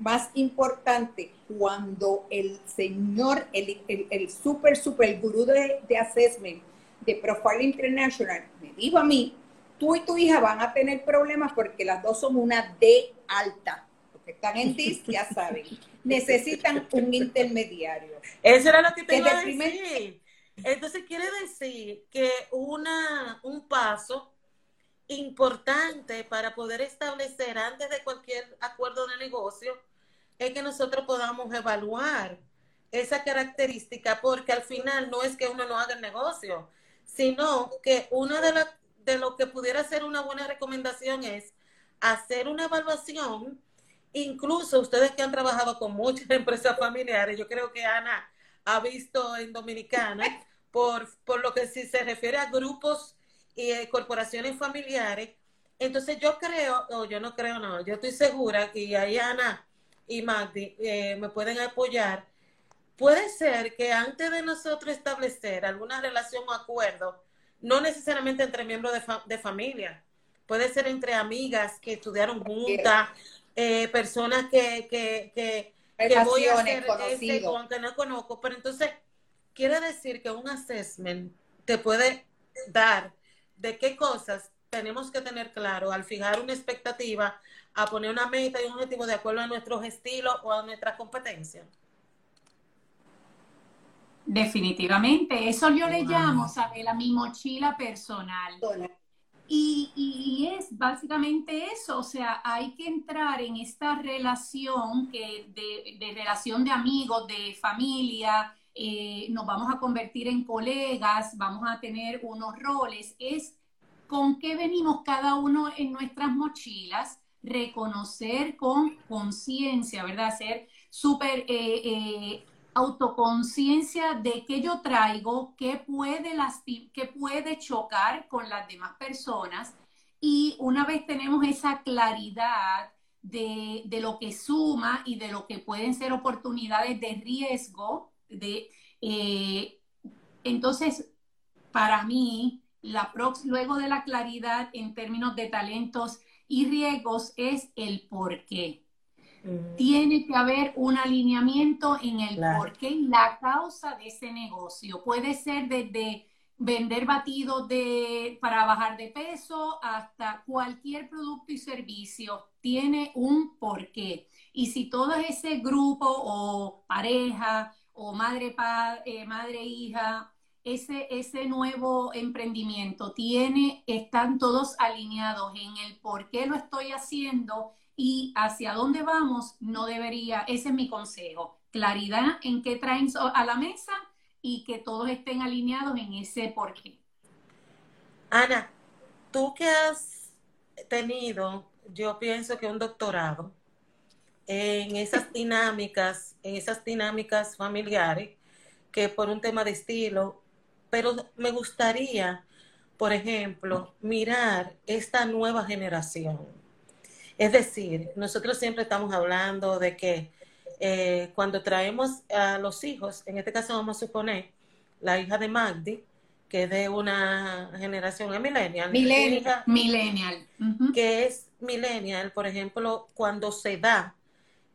más importante, cuando el señor, el, el, super, super gurú de, de assessment de Profile International me dijo a mí, tú y tu hija van a tener problemas porque las dos son una D alta. Los que están en DIS ya saben. Necesitan un intermediario. Eso era lo que te iba a decir. Entonces quiere decir que una, un paso importante para poder establecer antes de cualquier acuerdo de negocio es que nosotros podamos evaluar esa característica, porque al final no es que uno no haga el negocio, sino que una de, las lo que pudiera ser una buena recomendación es hacer una evaluación, incluso ustedes que han trabajado con muchas empresas familiares, yo creo que Ana ha visto en Dominicana, por, por lo que si se refiere a grupos y eh, corporaciones familiares, entonces yo creo, o yo no creo, no, yo estoy segura que ahí Ana y Magdi eh, me pueden apoyar. Puede ser que antes de nosotros establecer alguna relación o acuerdo, no necesariamente entre miembros de, de familia, puede ser entre amigas que estudiaron juntas, eh, personas que, que, que, que voy a hacer ese, aunque no conozco, pero entonces quiere decir que un assessment te puede dar de qué cosas tenemos que tener claro al fijar una expectativa, a poner una meta y un objetivo de acuerdo a nuestros estilos o a nuestras competencias. Definitivamente, eso yo le llamo, a mi mochila personal. Y, y, es básicamente eso, o sea, hay que entrar en esta relación que de, de relación de amigos, de familia, eh, nos vamos a convertir en colegas, vamos a tener unos roles, es con qué venimos cada uno en nuestras mochilas, reconocer con conciencia, ¿verdad? Ser súper eh, eh, autoconciencia de qué yo traigo, qué puede, puede chocar con las demás personas. Y una vez tenemos esa claridad de, de lo que suma y de lo que pueden ser oportunidades de riesgo, de, eh, entonces, para mí, la luego de la claridad en términos de talentos y riesgos es el por qué. Tiene que haber un alineamiento en el por qué y la causa de ese negocio. Puede ser desde vender batidos de, para bajar de peso hasta cualquier producto y servicio. Tiene un porqué. Y si todo ese grupo o pareja o madre, eh, madre hija, ese, ese nuevo emprendimiento tiene, están todos alineados en el por qué lo estoy haciendo y hacia dónde vamos, no debería, ese es mi consejo, claridad en qué traen a la mesa y que todos estén alineados en ese por qué. Ana, tú que has tenido, yo pienso que un doctorado, en esas dinámicas, en esas dinámicas familiares, que por un tema de estilo, pero me gustaría, por ejemplo, mirar esta nueva generación. Es decir, nosotros siempre estamos hablando de que eh, cuando traemos a los hijos, en este caso vamos a suponer la hija de Magdi, que es de una generación millennial. Millennial. millennial. Que es millennial, por ejemplo, cuando se da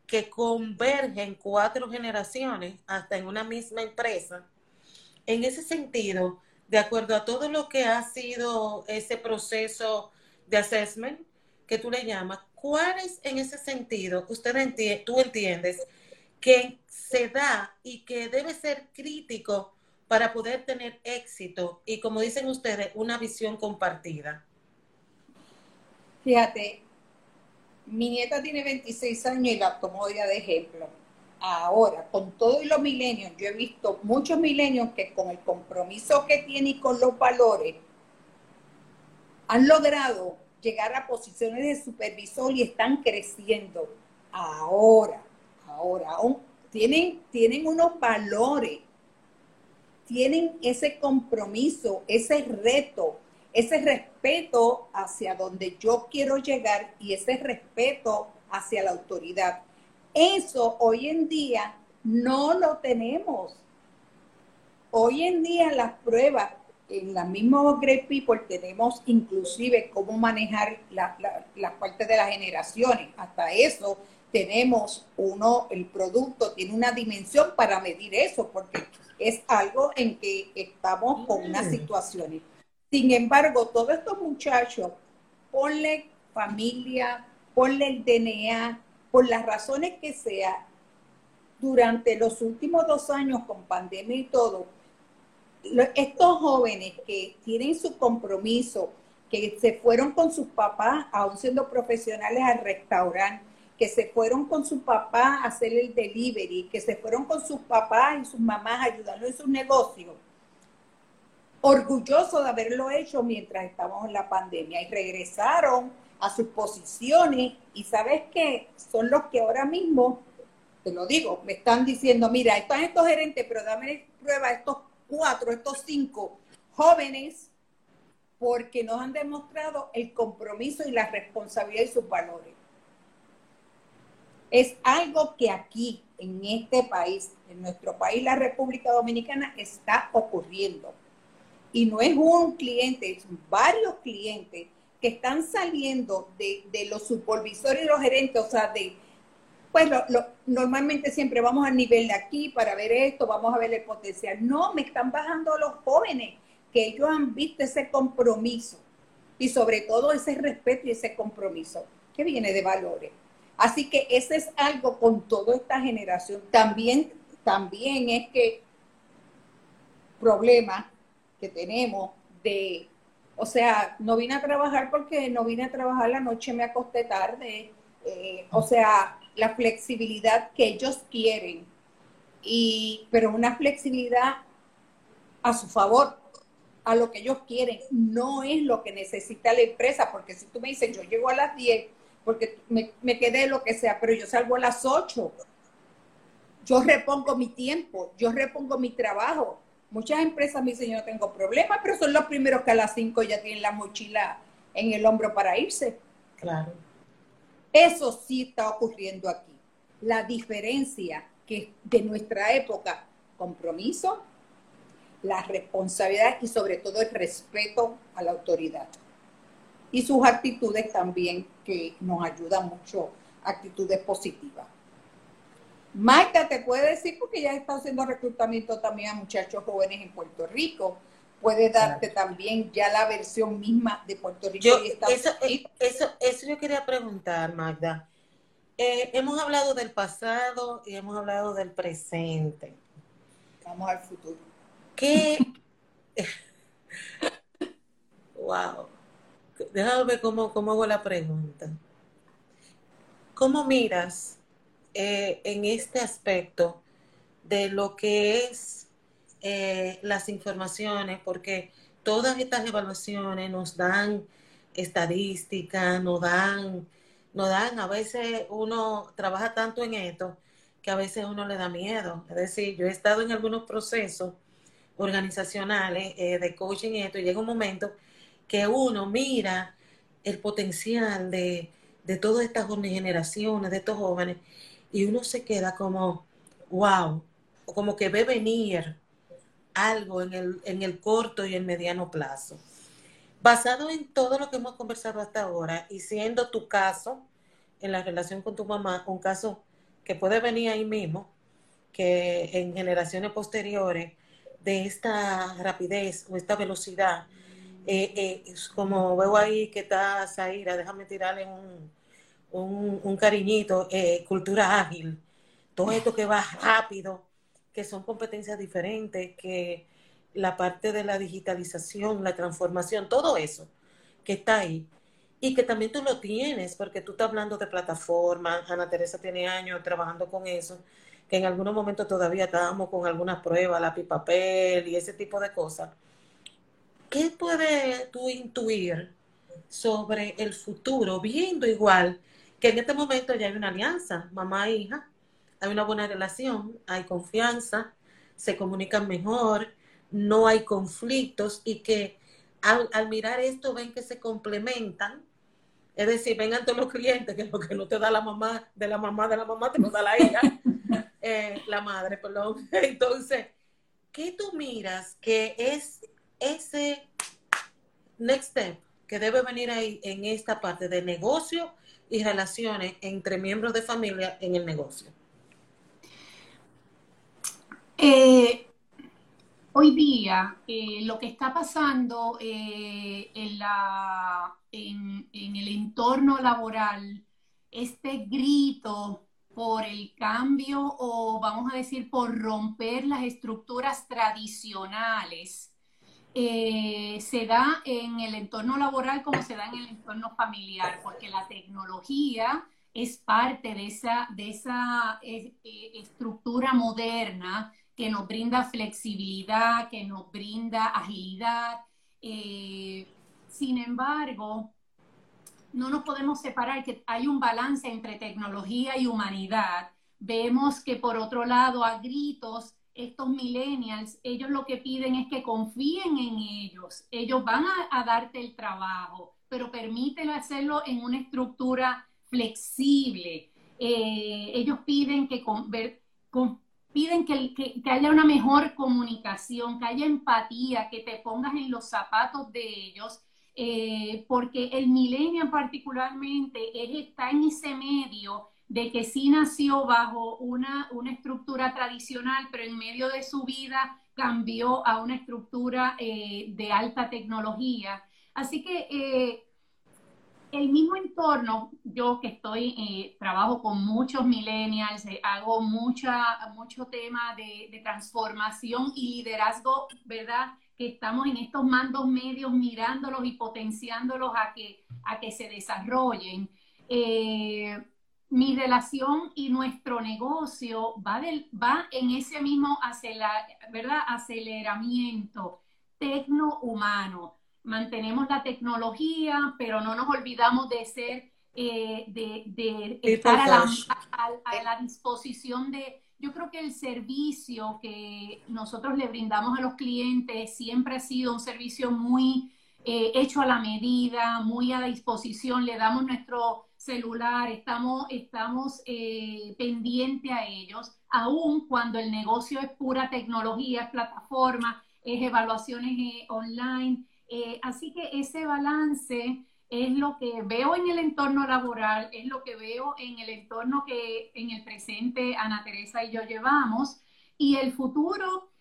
que convergen cuatro generaciones hasta en una misma empresa. En ese sentido, de acuerdo a todo lo que ha sido ese proceso de assessment que tú le llamas, ¿cuáles en ese sentido usted tú entiendes que se da y que debe ser crítico para poder tener éxito y, como dicen ustedes, una visión compartida? Fíjate, mi nieta tiene 26 años y la tomo ya de ejemplo. Ahora, con todos los milenios, yo he visto muchos milenios que con el compromiso que tiene y con los valores, han logrado llegar a posiciones de supervisor y están creciendo. Ahora, ahora, tienen, tienen unos valores, tienen ese compromiso, ese reto, ese respeto hacia donde yo quiero llegar y ese respeto hacia la autoridad. Eso hoy en día no lo tenemos. Hoy en día las pruebas, en la misma Great People tenemos inclusive cómo manejar la, la, parte de las generaciones. Hasta eso tenemos uno, el producto tiene una dimensión para medir eso, porque es algo en que estamos con unas situaciones. Sin embargo, todos estos muchachos, ponle familia, ponle el DNA, por las razones que sea, durante los últimos dos años con pandemia y todo, estos jóvenes que tienen su compromiso, que se fueron con sus papás, aún siendo profesionales al restaurante, que se fueron con su papá a hacer el delivery, que se fueron con sus papás y sus mamás ayudando en sus negocios, orgullosos de haberlo hecho mientras estábamos en la pandemia y regresaron a sus posiciones y sabes que son los que ahora mismo, te lo digo, me están diciendo, mira, están estos gerentes, pero dame prueba estos cuatro, estos cinco jóvenes, porque nos han demostrado el compromiso y la responsabilidad y sus valores. Es algo que aquí, en este país, en nuestro país, la República Dominicana, está ocurriendo. Y no es un cliente, es varios clientes que están saliendo de, los supervisores y los gerentes, o sea, de, pues normalmente siempre vamos al nivel de aquí para ver esto, vamos a ver el potencial. No, me están bajando los jóvenes, que ellos han visto ese compromiso y sobre todo ese respeto y ese compromiso que viene de valores. Así que ese es algo con toda esta generación. También, también es que problema que tenemos de, o sea, no vine a trabajar porque no vine a trabajar la noche, me acosté tarde. Eh, o sea, la flexibilidad que ellos quieren, y, pero una flexibilidad a su favor, a lo que ellos quieren, no es lo que necesita la empresa, porque si tú me dices, yo llego a las 10, porque me, me quedé lo que sea, pero yo salgo a las 8, yo repongo mi tiempo, yo repongo mi trabajo. Muchas empresas me dicen, yo no tengo problema, pero son los primeros que a las 5 ya tienen la mochila en el hombro para irse. Claro. Eso sí está ocurriendo aquí. La diferencia que de nuestra época, compromiso, la responsabilidad y sobre todo el respeto a la autoridad. Y sus actitudes también que nos ayudan mucho, actitudes positivas. Magda te puede decir, porque ya está haciendo reclutamiento también a muchachos jóvenes en Puerto Rico, puede darte también ya la versión misma de Puerto Rico. Yo, eso, eh, eso, eso yo quería preguntar, Magda. Eh, hemos hablado del pasado y hemos hablado del presente. Vamos al futuro. ¿Qué? wow. Déjame ver cómo, cómo hago la pregunta. ¿Cómo miras eh, en este aspecto de lo que es eh, las informaciones, porque todas estas evaluaciones nos dan estadísticas, nos dan, nos dan, a veces uno trabaja tanto en esto que a veces uno le da miedo. Es decir, yo he estado en algunos procesos organizacionales eh, de coaching y esto, y llega un momento que uno mira el potencial de, de todas estas generaciones, de estos jóvenes, y uno se queda como, wow, como que ve venir algo en el, en el corto y el mediano plazo. Basado en todo lo que hemos conversado hasta ahora y siendo tu caso en la relación con tu mamá, un caso que puede venir ahí mismo, que en generaciones posteriores de esta rapidez o esta velocidad, eh, eh, como veo ahí que está Zaira, déjame tirarle un, un, cariñito, eh, cultura ágil, todo esto que va rápido, que son competencias diferentes, que la parte de la digitalización, la transformación, todo eso que está ahí. Y que también tú lo tienes, porque tú estás hablando de plataformas, Ana Teresa tiene años trabajando con eso, que en algunos momentos todavía estábamos con algunas pruebas, lápiz papel y ese tipo de cosas. ¿Qué puedes tú intuir sobre el futuro, viendo igual que en este momento ya hay una alianza, mamá e hija, hay una buena relación, hay confianza, se comunican mejor, no hay conflictos y que al, mirar esto ven que se complementan. Es decir, vengan todos los clientes, que lo que no te da la mamá de la mamá de la mamá, te lo da la hija, eh, la madre, perdón. Entonces, ¿qué tú miras que es ese next step que debe venir ahí en esta parte de negocio y relaciones entre miembros de familia en el negocio? Eh, hoy día, eh, lo que está pasando eh, en, el entorno laboral, este grito por el cambio o vamos a decir por romper las estructuras tradicionales, se da en el entorno laboral como se da en el entorno familiar, porque la tecnología es parte de esa, estructura moderna que nos brinda flexibilidad, que nos brinda agilidad. sin embargo, no nos podemos separar, que hay un balance entre tecnología y humanidad. Vemos que por otro lado, a gritos, estos millennials, ellos lo que piden es que confíen en ellos. Ellos van a, darte el trabajo, pero permítelo hacerlo en una estructura flexible. Eh, ellos piden que, piden que, que, haya una mejor comunicación, que haya empatía, que te pongas en los zapatos de ellos eh, porque el millennial particularmente está en ese medio de que sí nació bajo una, una estructura tradicional, pero en medio de su vida cambió a una estructura eh, de alta tecnología. Así que eh, el mismo entorno, yo que estoy, trabajo con muchos millennials, hago mucha, mucho tema de, transformación y liderazgo, ¿verdad? que estamos en estos mandos medios mirándolos y potenciándolos a que, a que se desarrollen. Eh, mi relación y nuestro negocio va, del, va en ese mismo ¿verdad? aceleramiento tecno-humano. Mantenemos la tecnología, pero no nos olvidamos de ser, eh, de, estar a la disposición de, yo creo que el servicio que nosotros le brindamos a los clientes siempre ha sido un servicio muy eh, hecho a la medida, muy a disposición, le damos nuestro celular, estamos, estamos eh, pendientes a ellos, aun cuando el negocio es pura tecnología, es plataforma, es evaluaciones eh, así que ese balance es lo que veo en el entorno laboral, es lo que veo en el entorno que en el presente Ana Teresa y yo llevamos. Y el futuro,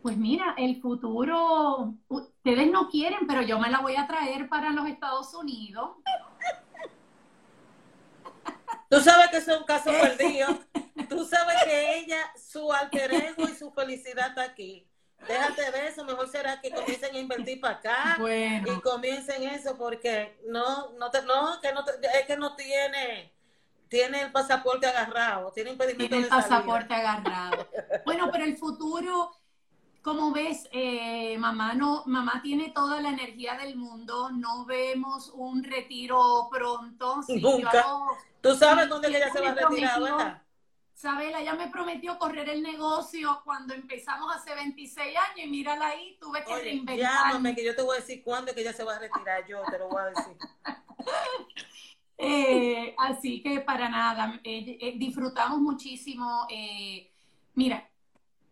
pues mira, el futuro, ustedes no quieren, pero yo me la voy a traer para los Estados Unidos. Tú sabes que es un caso perdido. Tú sabes que ella, su alter ego y su felicidad está aquí. Déjate de eso, mejor será que comiencen a invertir para acá y comiencen eso porque no, no, te, no, que no es que no tiene, tiene el pasaporte agarrado, tiene impedimento tiene el pasaporte agarrado. Bueno, pero el futuro, como ves, eh, mamá no, mamá tiene toda la energía del mundo, no vemos un retiro pronto. Nunca. Tú sabes dónde ella se va a retirar, ¿verdad? Isabela ya me prometió correr el negocio cuando empezamos hace 26 años y mírala ahí, tuve que Oye, Llámame que yo te voy a decir cuándo es que ella se va a retirar, yo te lo voy a decir. Eh, así que para nada, eh, eh, disfrutamos muchísimo. mira,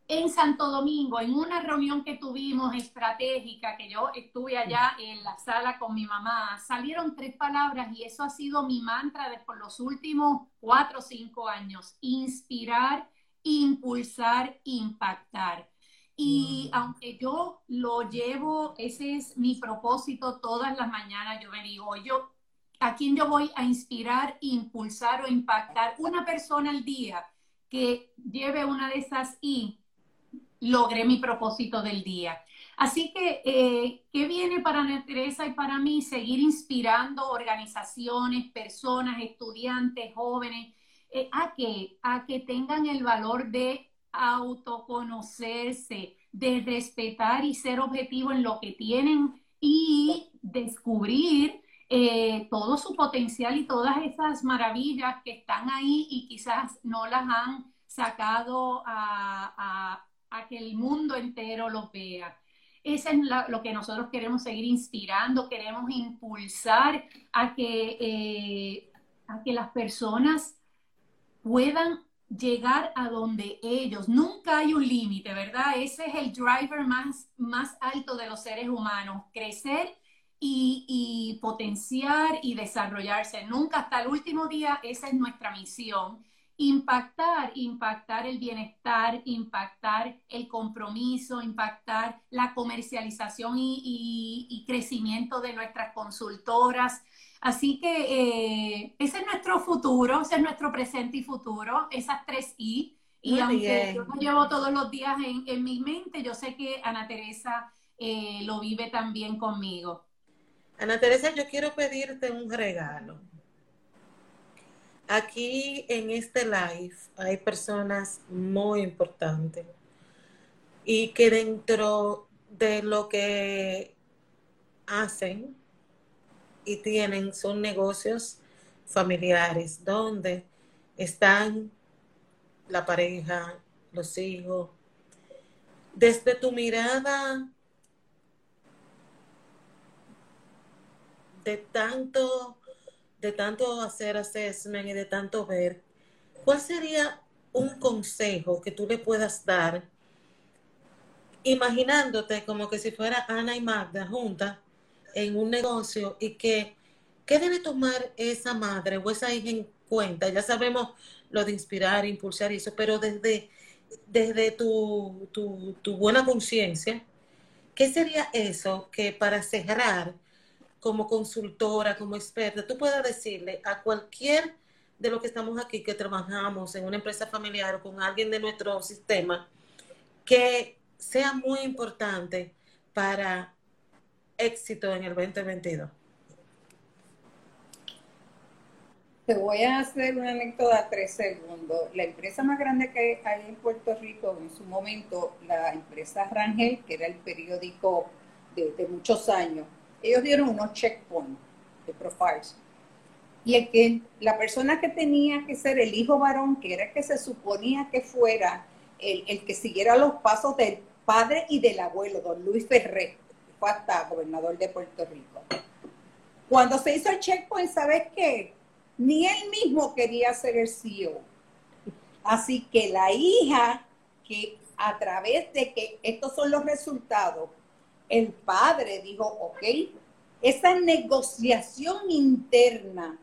en Santo Domingo, en una reunión que tuvimos estratégica, que yo estuve allá en la sala con mi mamá, salieron tres palabras y eso ha sido mi mantra desde los últimos cuatro o cinco años. Inspirar, impulsar, impactar. Y aunque yo lo llevo, ese es mi propósito todas las mañanas, yo me digo, yo, ¿a quién yo voy a inspirar, impulsar o impactar? Una persona al día que lleve una de esas I logré mi propósito del día. Así que, eh, ¿qué viene para Teresa y para mí? Seguir inspirando organizaciones, personas, estudiantes, jóvenes, eh, a, que, a que tengan el valor de autoconocerse, de respetar y ser objetivo en lo que tienen y descubrir eh, todo su potencial y todas esas maravillas que están ahí y quizás no las han sacado a que el mundo entero lo vea. Eso es lo que nosotros queremos seguir inspirando, queremos impulsar a que, eh, a que las personas puedan llegar a donde ellos. Nunca hay un límite, ¿verdad? Ese es el driver más, más alto de los seres humanos, crecer y, potenciar y desarrollarse. Nunca hasta el último día, esa es nuestra misión. Impactar, impactar el bienestar, impactar el compromiso, impactar la comercialización y, crecimiento de nuestras consultoras. Así que eh, ese es nuestro futuro, ese es nuestro presente y futuro, esas tres I. Y aunque yo lo llevo todos los días en, mi mente, yo sé que Ana Teresa eh, lo vive también conmigo. Ana Teresa, yo quiero pedirte un regalo. Aquí en este live hay personas muy importantes y que dentro de lo que hacen y tienen son negocios familiares donde están la pareja, los hijos. Desde tu mirada de tanto, de tanto hacer assessment y de tanto ver, ¿cuál sería un consejo que tú le puedas dar, imaginándote como que si fuera Ana y Magda juntas en un negocio y que, ¿qué debe tomar esa madre o esa hija en cuenta? Ya sabemos lo de inspirar, impulsar y eso, pero desde, desde tu, tu, tu buena conciencia, ¿qué sería eso que para cerrar como consultora, como experta, tú puedas decirle a cualquier de los que estamos aquí, que trabajamos en una empresa familiar o con alguien de nuestro sistema, que sea muy importante para éxito en el 2022? Te voy a hacer una anécdota de tres segundos. La empresa más grande que hay en Puerto Rico en su momento, la empresa Rangel, que era el periódico de, de muchos años, ellos dieron unos checkpoints de profiles. Y el que, la persona que tenía que ser el hijo varón, que era el que se suponía que fuera el, el que siguiera los pasos del padre y del abuelo, don Luis Ferré, que fue hasta gobernador de Puerto Rico. Cuando se hizo el checkpoint, ¿sabes qué? Ni él mismo quería ser el CEO. Así que la hija, que a través de que estos son los resultados, el padre dijo, ok, esa negociación interna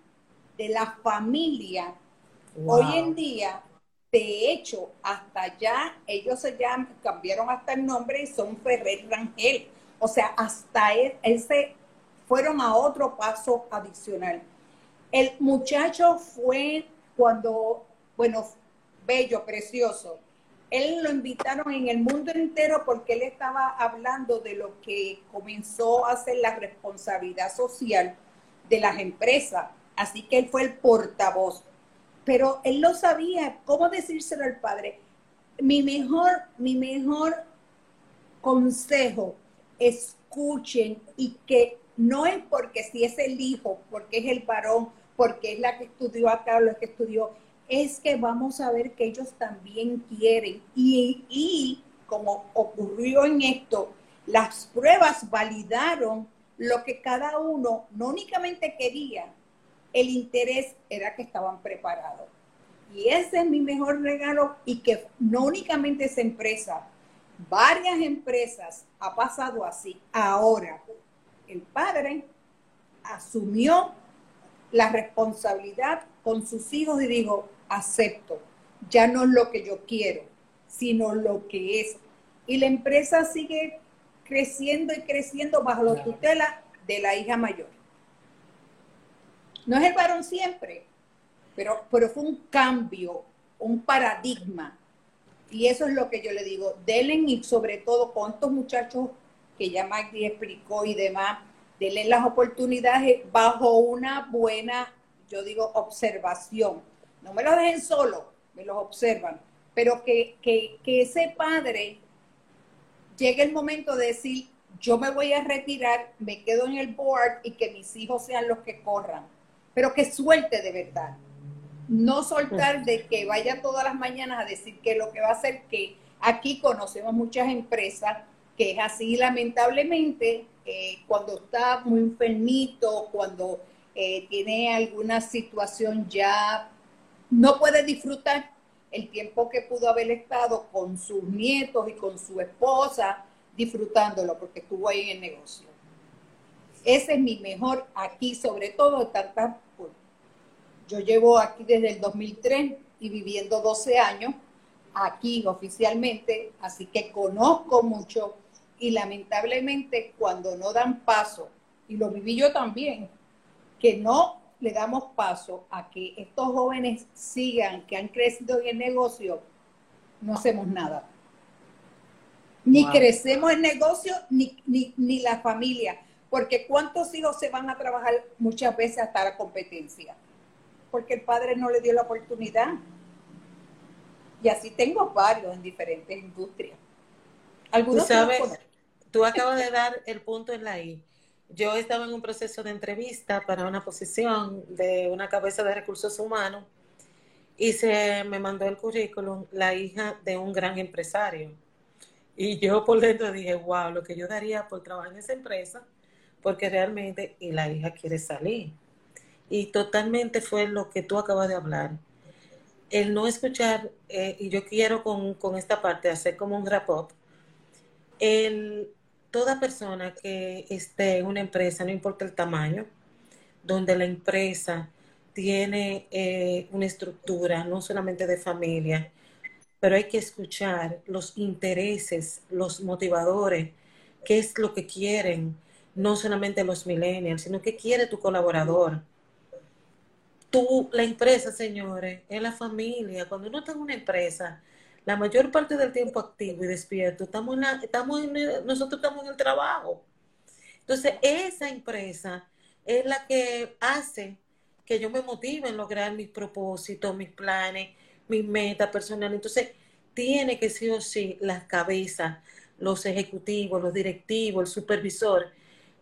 de la familia, hoy en día, de hecho, hasta allá, ellos se llaman, cambiaron hasta el nombre y son Ferrer Rangel. O sea, hasta e, ese fueron a otro paso adicional. El muchacho fue cuando, bueno, bello, precioso, él lo invitaron en el mundo entero porque él estaba hablando de lo que comenzó a ser la responsabilidad social de las empresas. Así que él fue el portavoz. Pero él lo sabía, ¿cómo decírselo al padre? Mi mejor, mi mejor consejo, escuchen y que no es porque si es el hijo, porque es el varón, porque es la que estudió acá o la que estudió, es que vamos a ver que ellos también quieren. Y, como ocurrió en esto, las pruebas validaron lo que cada uno no únicamente quería, el interés era que estaban preparados. Y ese es mi mejor regalo y que no únicamente esa empresa, varias empresas ha pasado así. Ahora, el padre asumió la responsabilidad con sus hijos y dijo, acepto. Ya no es lo que yo quiero, sino lo que es. Y la empresa sigue creciendo y creciendo bajo la tutela de la hija mayor. No es el varón siempre, pero, pero fue un cambio, un paradigma. Y eso es lo que yo le digo. Delen y sobre todo con estos muchachos que ya Magdi explicó y demás, denle las oportunidades bajo una buena, yo digo, observación no me los dejen solo, me los observan, pero que, ese padre llegue el momento de decir, yo me voy a retirar, me quedo en el board y que mis hijos sean los que corran, pero que suelte de verdad. No soltar de que vaya todas las mañanas a decir que lo que va a hacer que aquí conocemos muchas empresas que es así, lamentablemente, eh, cuando está muy enfermito, cuando eh, tiene alguna situación ya no puede disfrutar el tiempo que pudo haber estado con sus nietos y con su esposa disfrutándolo porque estuvo ahí en el negocio. Ese es mi mejor aquí, sobre todo tantas... Yo llevo aquí desde el 2003 y viviendo 12 años aquí oficialmente, así que conozco mucho y lamentablemente cuando no dan paso, y lo viví yo también, que no le damos paso a que estos jóvenes sigan, que han crecido en el negocio, no hacemos nada. Ni crecemos en negocio, ni, ni, ni la familia. Porque ¿cuántos hijos se van a trabajar muchas veces hasta la competencia? Porque el padre no le dio la oportunidad. Y así tengo varios en diferentes industrias. Algunos tú sabes, tú acabas de dar el punto en la I. Yo estaba en un proceso de entrevista para una posición de una cabeza de recursos humanos y se me mandó el currículum la hija de un gran empresario. Y yo por dentro dije, wow, lo que yo daría por trabajar en esa empresa, porque realmente, y la hija quiere salir. Y totalmente fue lo que tú acabas de hablar. El no escuchar, eh, y yo quiero con, con, esta parte hacer como un wrap up, el, toda persona que esté en una empresa, no importa el tamaño, donde la empresa tiene eh, una estructura no solamente de familia, pero hay que escuchar los intereses, los motivadores, qué es lo que quieren, no solamente los millennials, sino qué quiere tu colaborador. Tú, la empresa, señores, es la familia. Cuando uno está en una empresa, la mayor parte del tiempo activo y despierto, estamos, estamos nosotros estamos en el trabajo. Entonces, esa empresa es la que hace que yo me motive en lograr mis propósitos, mis planes, mis metas personales. Entonces, tiene que sí o sí las cabezas, los ejecutivos, los directivos, el supervisor,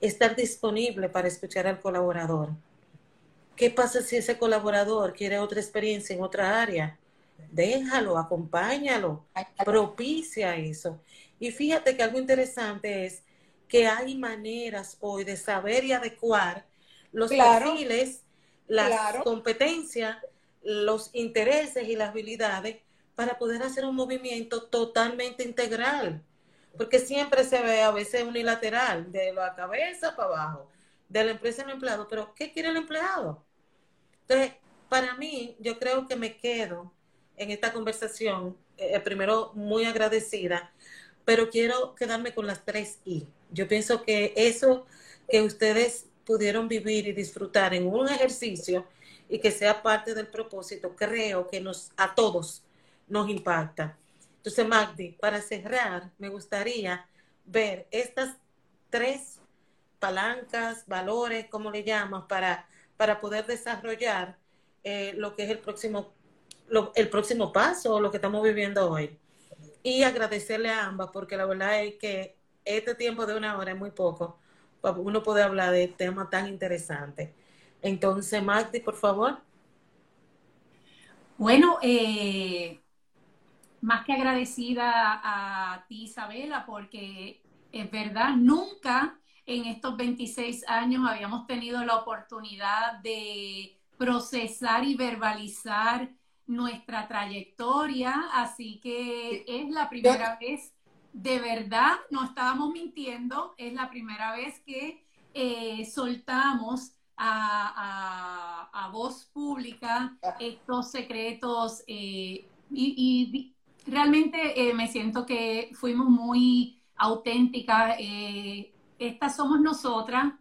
estar disponible para escuchar al colaborador. ¿Qué pasa si ese colaborador quiere otra experiencia en otra área? Déjalo, acompáñalo, propicia eso. Y fíjate que algo interesante es que hay maneras hoy de saber y adecuar los perfiles las competencias, los intereses y las habilidades para poder hacer un movimiento totalmente integral. Porque siempre se ve a veces unilateral, de la cabeza para abajo, de la empresa al empleado. Pero, ¿qué quiere el empleado? Entonces, para mí, yo creo que me quedo en esta conversación, eh, primero muy agradecida, pero quiero quedarme con las tres I. Yo pienso que eso que ustedes pudieron vivir y disfrutar en un ejercicio y que sea parte del propósito, creo que nos a todos nos impacta. Entonces, Magdi, para cerrar, me gustaría ver estas tres palancas, valores, como le llamas, para, para poder desarrollar eh, lo que es el próximo, el próximo paso, lo que estamos viviendo hoy. Y agradecerle a ambas, porque la verdad es que este tiempo de una hora es muy poco uno puede hablar de temas tan interesantes. Entonces, Magdi, por favor. Bueno, eh, más que agradecida a ti, Isabela, porque es verdad, nunca en estos 26 años habíamos tenido la oportunidad de procesar y verbalizar nuestra trayectoria, así que es la primera vez de verdad no estábamos mintiendo, es la primera vez que eh, soltamos a, voz pública estos secretos eh, y, realmente eh, me siento que fuimos muy auténticas. estas somos nosotras,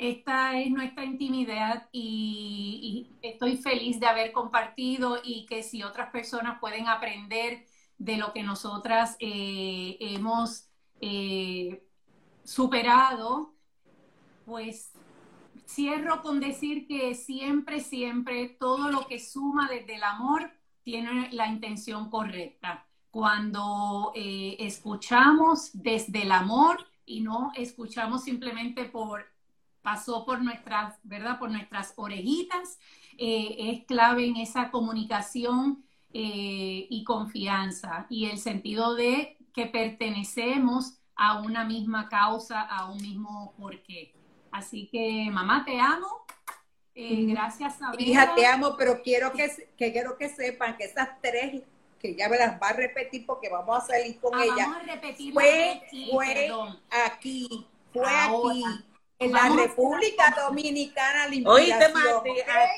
esta es nuestra intimidad y, estoy feliz de haber compartido y que si otras personas pueden aprender de lo que nosotras eh, hemos eh, superado, pues cierro con decir que siempre, siempre todo lo que suma desde el amor tiene la intención correcta. Cuando eh, escuchamos desde el amor y no escuchamos simplemente por pasó por nuestras, ¿verdad? Por nuestras orejitas, es clave en esa comunicación eh, y confianza y el sentido de que pertenecemos a una misma causa, a un mismo porqué. Así que, mamá, te amo. Eh, gracias, a Hija, te amo, pero quiero que, que, quiero que sepan que esas tres que ya me las va a repetir porque vamos a salir con ah, ella. Vamos a repetir fue, fue aquí, fue aquí En la Vamos República Dominicana la Oíste.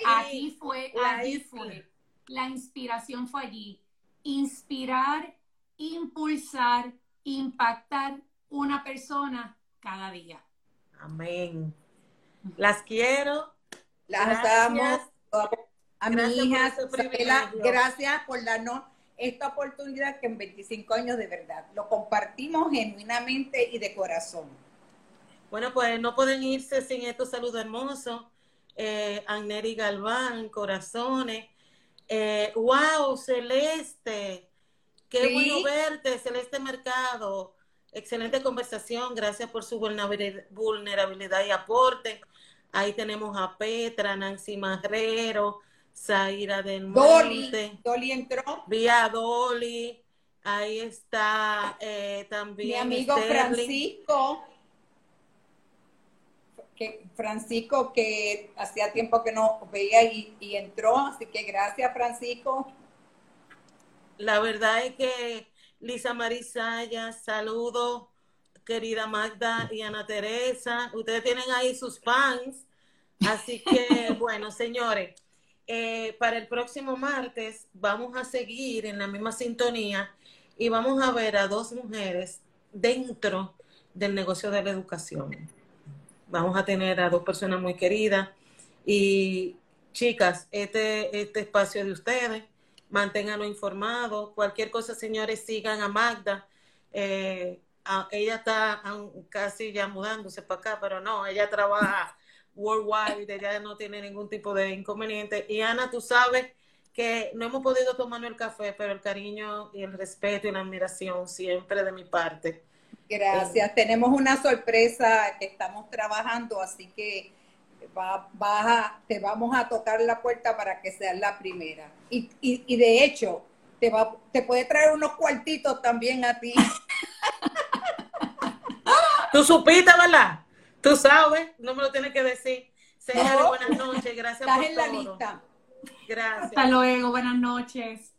Allí fue, allí fue. La inspiración fue allí. Inspirar, impulsar, impactar una persona cada día. Amén. Las quiero. Las Gracias. damos a mi Gracias por hija Isabela, gracias por darnos esta oportunidad que en 25 años de verdad lo compartimos genuinamente y de corazón. Bueno, pues no pueden irse sin estos saludos hermosos. Eh, Anneri Galván, corazones. Eh, wow, Celeste. Qué Sí. bueno verte, Celeste Mercado. Excelente conversación. Gracias por su vulnerabilidad- y aporte. Ahí tenemos a Petra, Nancy Marrero, Zaira del Dolly, Monte, Dolly entró, Vía Dolly. Ahí está eh, también mi amigo Sterling. Francisco, que Francisco que hacía tiempo que no veía y, y entró, así que gracias Francisco. La verdad es que Lisa Marisaya, saludo, querida Magda y Ana Teresa. Ustedes tienen ahí sus fans. Así que, bueno, señores, eh, para el próximo martes vamos a seguir en la misma sintonía y vamos a ver a dos mujeres dentro del negocio de la educación. Vamos a tener a dos personas muy queridas y chicas, este, este espacio de ustedes, manténganlo informado. Cualquier cosa, señores, sigan a Magda. Eh, a- ella está casi ya mudándose para acá, pero no, ella trabaja worldwide, ella no tiene ningún tipo de inconveniente. Y Ana, tú sabes que no hemos podido tomarnos el café, pero el cariño y el respeto y la admiración siempre de mi parte. Gracias. Tenemos una sorpresa que estamos trabajando, así que va, vas a- te vamos a tocar la puerta para que seas la primera. Y, y, y de hecho, te, va, te puede traer unos cuartitos también a ti. Tú supiste, ¿verdad? Tú sabes, no me lo tienes que decir. Señores, No. buenas noches, gracias Estás por en la lista. Gracias. Hasta luego, buenas noches.